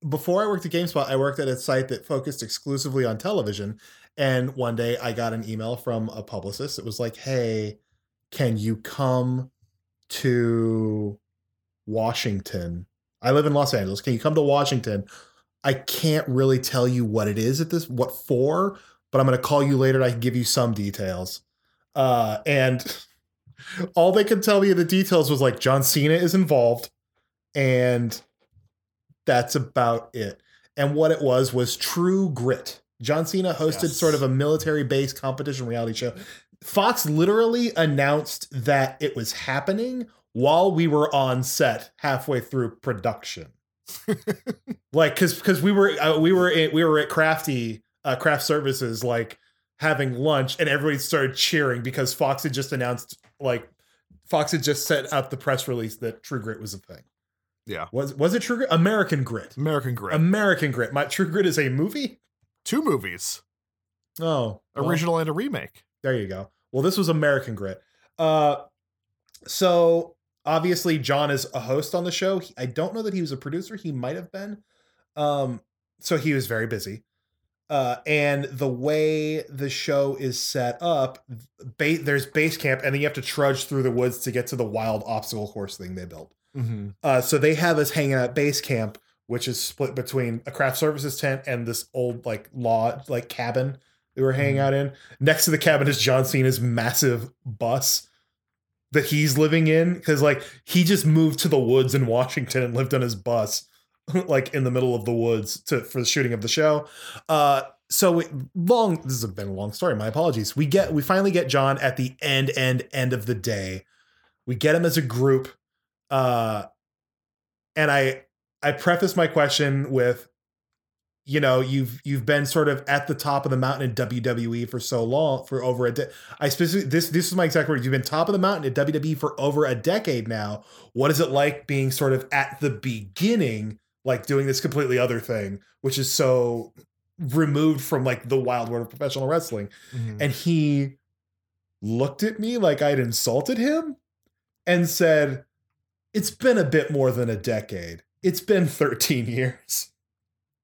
before I worked at GameSpot, I worked at a site that focused exclusively on television. And one day I got an email from a publicist. It was like, hey, can you come to Washington? I live in Los Angeles. Can you come to Washington? I can't really tell you what it is at this, what for, but I'm going to call you later and I can give you some details. Uh, and all they could tell me of the details was like John Cena is involved and that's about it. And what it was was True Grit. John Cena hosted Yes. sort of a military based competition reality show. Fox literally announced that it was happening while we were on set halfway through production. like cuz cuz we were uh, we were in, we were at Crafty uh, Craft Services like having lunch and everybody started cheering because Fox had just announced like Fox had just set up the press release that True Grit was a thing. Yeah. Was was it True Grit? American Grit. American Grit. American Grit. My True Grit is a movie? Two movies, Oh. well, original and a remake. there you go. Well, this was American Grit. Uh so obviously John is a host on the show. He- I don't know that he was a producer. He might have been. Um so he was very busy. Uh, and the way the show is set up, ba- there's base camp, and then you have to trudge through the woods to get to the wild obstacle course thing they built. Mm-hmm. Uh, so they have us hanging out at base camp, which is split between a craft services tent and this old like lodge, like cabin they were hanging Mhm. out in. Next to the cabin is John Cena's massive bus that he's living in because like he just moved to the woods in Washington and lived on his bus, like in the middle of the woods to for the shooting of the show. Uh, so we, long. This has been a long story. My apologies. We get we finally get John at the end end end of the day. We get him as a group uh and i i preface my question with you know you've you've been sort of at the top of the mountain in WWE for so long for over a de- I specifically this this is my exact word you've been top of the mountain at WWE for over a decade now what is it like being sort of at the beginning like doing this completely other thing which is so removed from like the wild world of professional wrestling Mm-hmm. and he looked at me like I'd insulted him and said, It's been a bit more than a decade. It's been 13 years.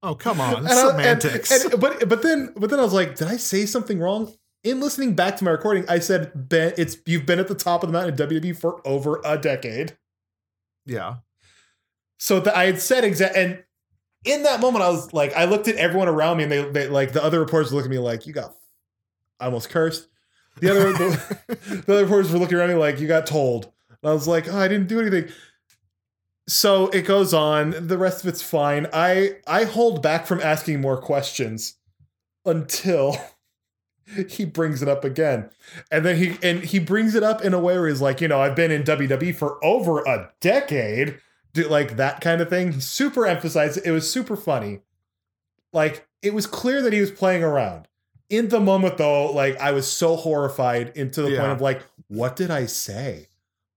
Oh come on, And I- and- semantics. and- but but then but then I was like, did I say something wrong? In listening back to my recording, I said, "Ben, it's you've been at the top of the mountain in WWE for over a decade." yeah, So that I had said exact, and in that moment, I was like, I looked at everyone around me, and they, they like the other reporters looked at me like, "You got," I almost cursed. The other the, the other reporters were looking around me like, "You got told." And I was like, "Oh, I didn't do anything." So it goes on. The rest of it's fine. I I hold back from asking more questions until he brings it up again. And then he and he brings it up in a way where he's like, you know, I've been in WWE for over a decade. Do like that kind of thing. He super emphasized it. It was super funny. Like it was clear that he was playing around. In the moment though, like I was so horrified into the Yeah. point of like, what did I say?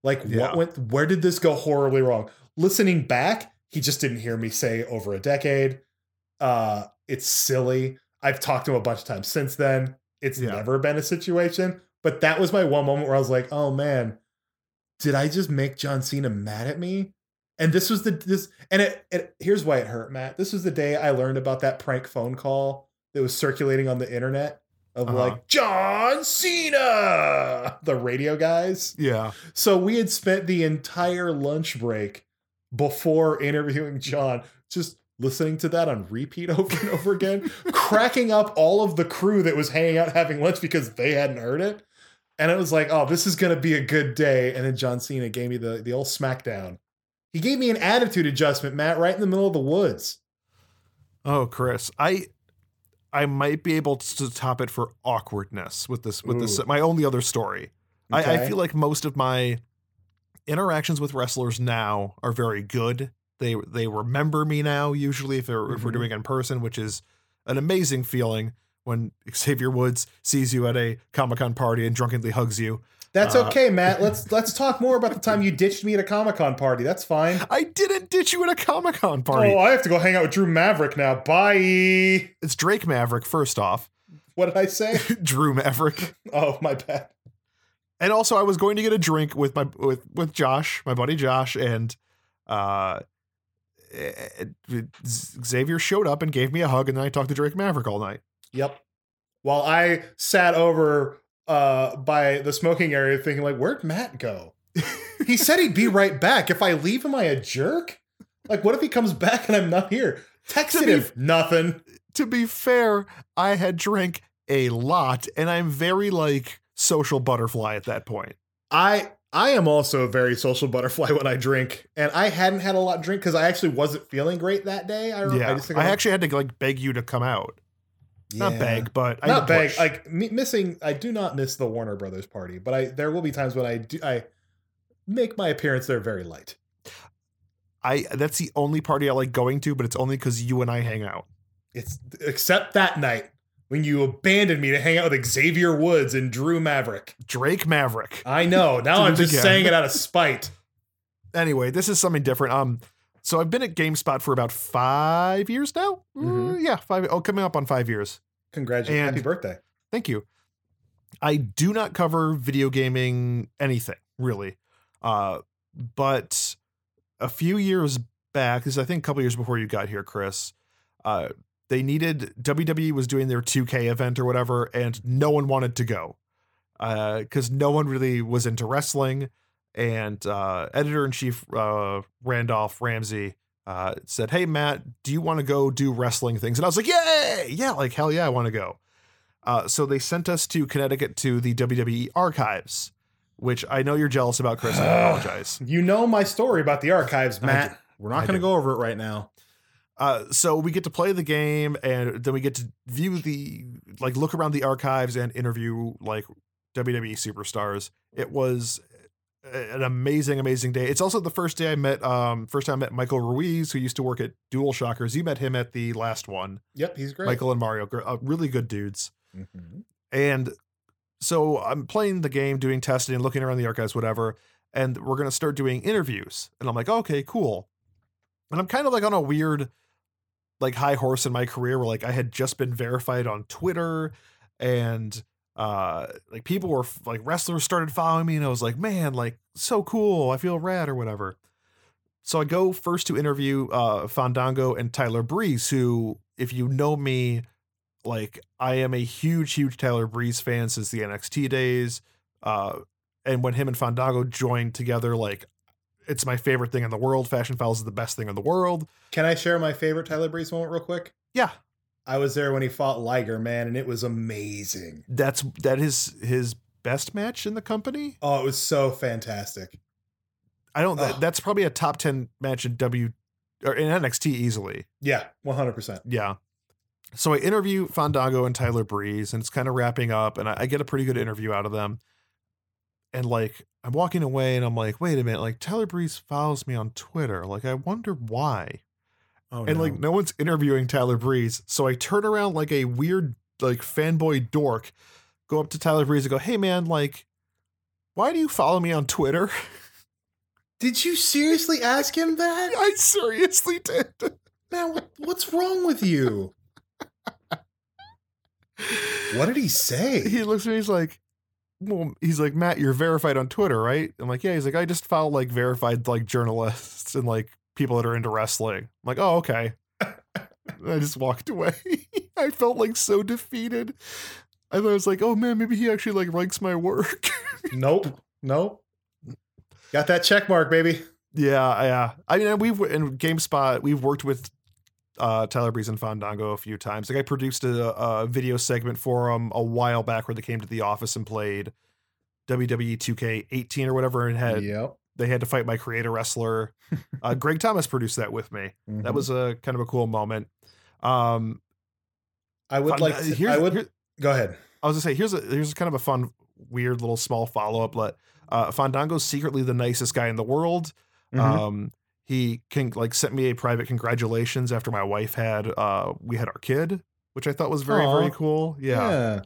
Like Yeah. what went where did this go horribly wrong? Listening back, he just didn't hear me say over a decade. Uh it's silly. I've talked to him a bunch of times since then. It's Yeah. never been a situation. But that was my one moment where I was like, oh man, did I just make John Cena mad at me? And this was the this and it, it here's why it hurt, Matt. This was the day I learned about that prank phone call that was circulating on the internet of Uh-huh. like John Cena, the radio guys. yeah. So we had spent the entire lunch break before interviewing John just listening to that on repeat over and over again, cracking up all of the crew that was hanging out having lunch because they hadn't heard it. And it was like, oh, this is gonna be a good day. And then John Cena gave me the the old smackdown. He gave me an attitude adjustment, Matt, right in the middle of the woods. Oh, Chris, I I might be able to top it for awkwardness with this with this my only other story. I, I feel like most of my interactions with wrestlers now are very good. They they remember me now usually if they're if we're Mhm. doing it in person, which is an amazing feeling when Xavier Woods sees you at a Comic Con party and drunkenly hugs you. That's Uh, okay, Matt. Let's let's talk more about the time you ditched me at a Comic Con party. That's fine. I didn't ditch you at a Comic Con party. Oh, I have to go hang out with Drew Maverick now. Bye. It's Drake Maverick first off. What did I say? Drew Maverick. Oh, my bad. and also I was going to get a drink with my with with Josh, my buddy Josh, and uh, eh, Xavier showed up and gave me a hug, and then I talked to Drake Maverick all night. Yep. While I sat over uh by the smoking area thinking like, where'd Matt go? he said he'd be right back. If I leave, am I a jerk? Like, what if he comes back and I'm not here? Texted be- Nothing. To be fair, I had drank a lot, and I'm very like social butterfly at that point. I I am also a very social butterfly when I drink, and I hadn't had a lot drink because I actually wasn't feeling great that day. I, Yeah, I I, actually had to like beg you to come out, not Yeah. beg, but not beg. push. Like missing. I do not miss the Warner Brothers party, but I there will be times when I do. I make my appearance there very light. I that's the only party I like going to, but it's only because you and I hang out. It's except that night when you abandoned me to hang out with Xavier Woods and Drew Maverick. Drake Maverick. I know. Now I'm just again. saying it out of spite. anyway, this is something different. Um, so I've been at GameSpot for about five years now. Mhm. Uh, yeah, five. Oh, coming up on five years. Congratulations. And- Happy birthday. Thank you. I do not cover video gaming anything really, uh, but a few years back, this is I think a couple years before you got here, Chris. Uh, they needed WWE was doing their 2K event or whatever, and no one wanted to go because no one really was into wrestling. And uh, editor in chief uh, Randolph Ramsay uh, said, "Hey Matt, do you want to go do wrestling things?" And I was like, "Yay, yeah, like hell yeah, I want to go." Uh, so they sent us to Connecticut to the WWE archives, which I know you're jealous about, Chris. I apologize. You know my story about the archives, Matt. We're not going to go over it right now. Uh, so we get to play the game, and then we get to view the like look around the archives and interview like WWE superstars. It was an amazing, amazing day. It's also the first day I met, um, first time I met Michael Ruiz, who used to work at Dual Shockers. You met him at the last one, Yep, he's great. Michael and Mario, uh, really good dudes. Mhm. And so I'm playing the game, doing testing, looking around the archives, whatever. And we're going to start doing interviews. And I'm like, okay, cool. And I'm kind of like on a weird, like high horse in my career where like I had just been verified on Twitter and uh like people were like wrestlers started following me and I was like, man, like so cool. I feel rad or whatever. So I go first to interview uh Fandango and Tyler Breeze, who, if you know me, like I am a huge, huge Tyler Breeze fan since the NXT days. Uh and when him and Fandango joined together, like it's my favorite thing in the world. Fashion Files is the best thing in the world. Can I share my favorite Tyler Breeze moment real quick? Yeah, I was there when he fought Liger, man, and it was amazing. that's that is his best match in the company. Oh, it was so fantastic. I don't. That, that's probably a top ten match in W or in NXT easily. Yeah, 100%. Yeah. So I interview Fandango and Tyler Breeze, and it's kind of wrapping up, and I, I get a pretty good interview out of them. And like I'm walking away, and I'm like, wait a minute, like Tyler Breeze follows me on Twitter. Like I wonder why. Oh, and no. like no one's interviewing Tyler Breeze. So I turn around like a weird like fanboy dork, go up to Tyler Breeze and go, "Hey man, like, why do you follow me on Twitter?" Did you seriously ask him that? I seriously did. Man, what's wrong with you? What did he say? He looks at me. He's like, "Well, he's like Matt, you're verified on Twitter, right?" I'm like, "Yeah." He's like, "I just follow like verified like journalists and like people that are into wrestling." I'm like, "Oh, okay." I just walked away. I felt like so defeated. I thought I was like, "Oh man, maybe he actually like likes my work." nope. Nope. Got that check mark, baby. Yeah, yeah. I mean, we've in GameSpot, we've worked with uh, Tyler Breeze and Fandango a few times. Like I produced a, a video segment for them a while back where they came to the office and played WWE 2K18 or whatever, and had Yep. They had to fight my creator wrestler. uh, Greg Thomas produced that with me. That Mhm. was a kind of a cool moment. Um, I would fun- like. uh, To, here's- I would. here- go ahead. I was gonna say here's a here's kind of a fun, weird little small follow up. But uh, Fandango's secretly the nicest guy in the world. Mhm. Um, he can like sent me a private congratulations after my wife had uh we had our kid, which I thought was very Aw. very cool. Yeah,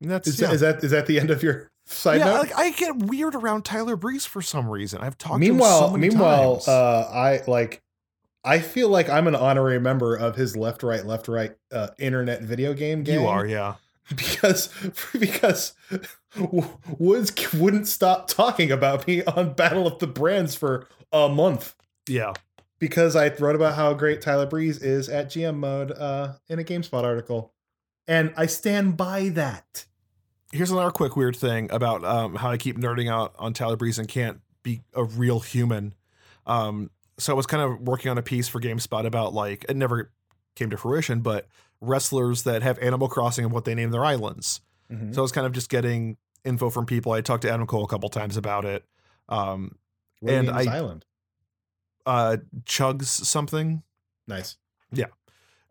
And that's Is, yeah. that, is that is that the end of your side yeah, note? like I get weird around Tyler Breeze for some reason. I've talked meanwhile, to him so many meanwhile, times. uh, I like. I feel like I'm an honorary member of his left, right, left, right uh, internet video game gang. you are, yeah. because because Woods wouldn't stop talking about me on Battle of the Brands for a month Yeah. because I wrote about how great Tyler Breeze is at GM mode uh, in a GameSpot article, and I stand by that. Here's another quick weird thing about um, how I keep nerding out on Tyler Breeze and can't be a real human. Um, so I was kind of working on a piece for GameSpot about like it never came to fruition, but wrestlers that have Animal Crossing and what they name their islands. Mhm. So I was kind of just getting info from people. I talked to Adam Cole a couple times about it. Um, What and I- island. uh, Chugs something. Nice.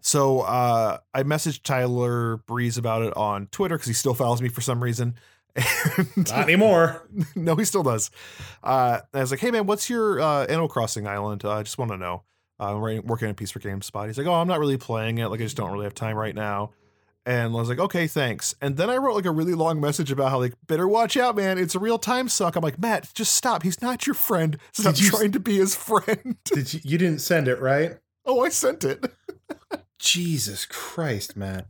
So uh, I messaged Tyler Breeze about it on Twitter because he still follows me for some reason. And Not anymore. no, he still does. Uh, I was like, "Hey man, what's your uh, Animal Crossing island? Uh, I just want to know." Uh, I'm writing- working on a piece for GameSpot. He's like, "Oh, I'm not really playing it. Like, I just don't really have time right now." And I was like, "Okay, thanks." And then I wrote like a really long message about how like, "Better watch out, man. It's a real time suck." I'm like, "Matt, just stop. He's not your friend. Stop you- trying to be his friend." Did you? You didn't send it, right? oh, I sent it. Jesus Christ, Matt.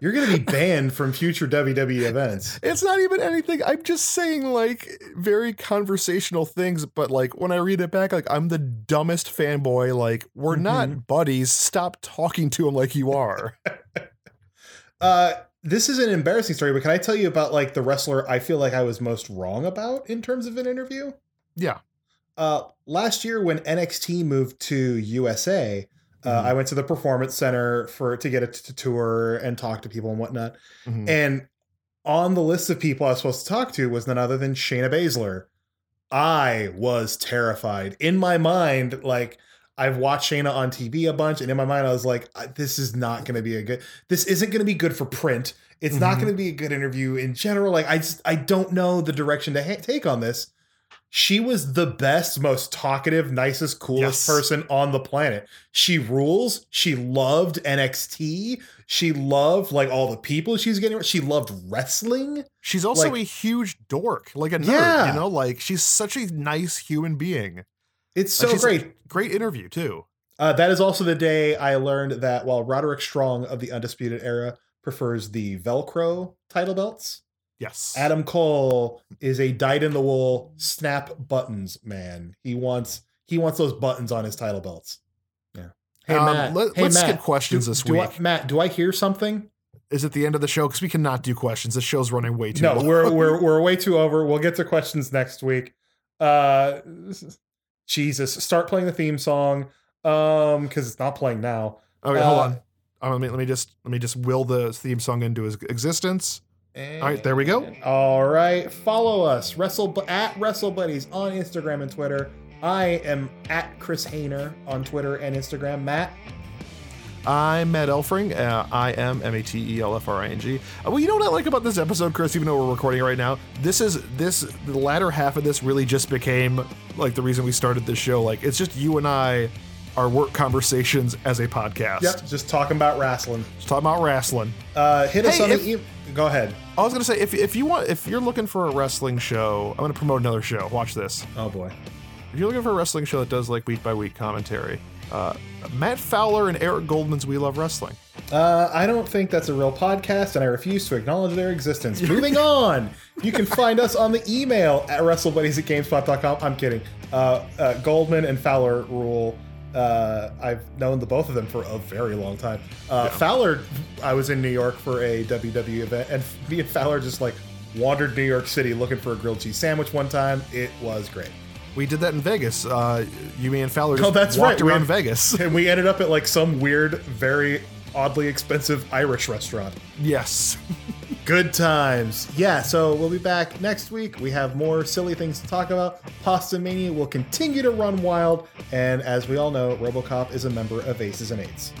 You're going to be banned from future WWE events. It's not even anything. I'm just saying like very conversational things, but like when I read it back, like I'm the dumbest fanboy. Like we're not buddies. Stop talking to him like you are. Uh, this is an embarrassing story, but can I tell you about like the wrestler I feel like I was most wrong about in terms of an interview? yeah. Uh, last year when NXT moved to USA, uh, Mhm. I went to the Performance Center for to get a t- tour and talk to people and whatnot. Mhm. And on the list of people I was supposed to talk to was none other than Shayna Baszler. I was terrified. In my mind, like I've watched Shayna on TV a bunch, and in my mind, I was like, this is not going to be a good, this isn't going to be good for print. It's not Mhm. going to be a good interview in general. Like, I just, I don't know the direction to ha- take on this. She was the best, most talkative, nicest, coolest Yes. person on the planet. She rules. She loved NXT. She loved like all the people she's getting. She loved wrestling. She's also like- a huge dork, like a nerd. Yeah. You know, like she's such a nice human being. It's so she's great. Great interview too. Uh, that is also the day I learned that while Roderick Strong of the Undisputed Era prefers the Velcro title belts. Yes. Adam Cole is a dyed in the wool snap buttons man. He wants he wants those buttons on his title belts. Yeah. Hey Um, Matt. let- hey, let's Matt, skip questions do- this do I- week. Matt, do I hear something? Is it the end of the show? Because we cannot do questions. The show's running way too No, long. we're we're we're way too over. We'll get to questions next week. Uh Jesus, start playing the theme song. Um, because it's not playing now. Okay, hold uh, on. Um, let me let me just let me just will the theme song into his existence. All right, there we go. All right, follow us Wrestle at Wrestle Buddies on Instagram and Twitter. I am at Chris Hayner on Twitter and Instagram. Matt, I'm Matt Elfring. Uh, I am M A T E L F R I N G. Uh, well, you know what I like about this episode, Chris? Even though we're recording right now, this is this the latter half of this really just became like the reason we started this show. Like it's just you and I, our work conversations as a podcast. yep, just talking about wrestling. Just talking about wrestling. Uh, hit us Hey, on if- the e- Go ahead. I was gonna say if if you want if you're looking for a wrestling show, I'm gonna promote another show. Watch this. Oh boy. If you're looking for a wrestling show that does like week by week commentary, uh, Matt Fowler and Eric Goldman's We Love Wrestling. Uh, I don't think that's a real podcast, and I refuse to acknowledge their existence. Moving on, you can find us on the email at wrestlebuddies at gamespot.com. I'm kidding. Uh, uh, Goldman and Fowler rule. Uh, I've known the both of them for a very long time. Uh, Fowler, I was in New York for a WWE event, and me and Fowler just like wandered New York City looking for a grilled cheese sandwich one time. It was great. We did that in Vegas. Uh, you, me, and Fowler just Oh, that's walked right. We around had- Vegas. And we ended up at like some weird, very oddly expensive Irish restaurant. yes. Good times. Yeah, so we'll be back next week. We have more silly things to talk about. Pastamania will continue to run wild. And as we all know, Robocop is a member of Aces and Eights.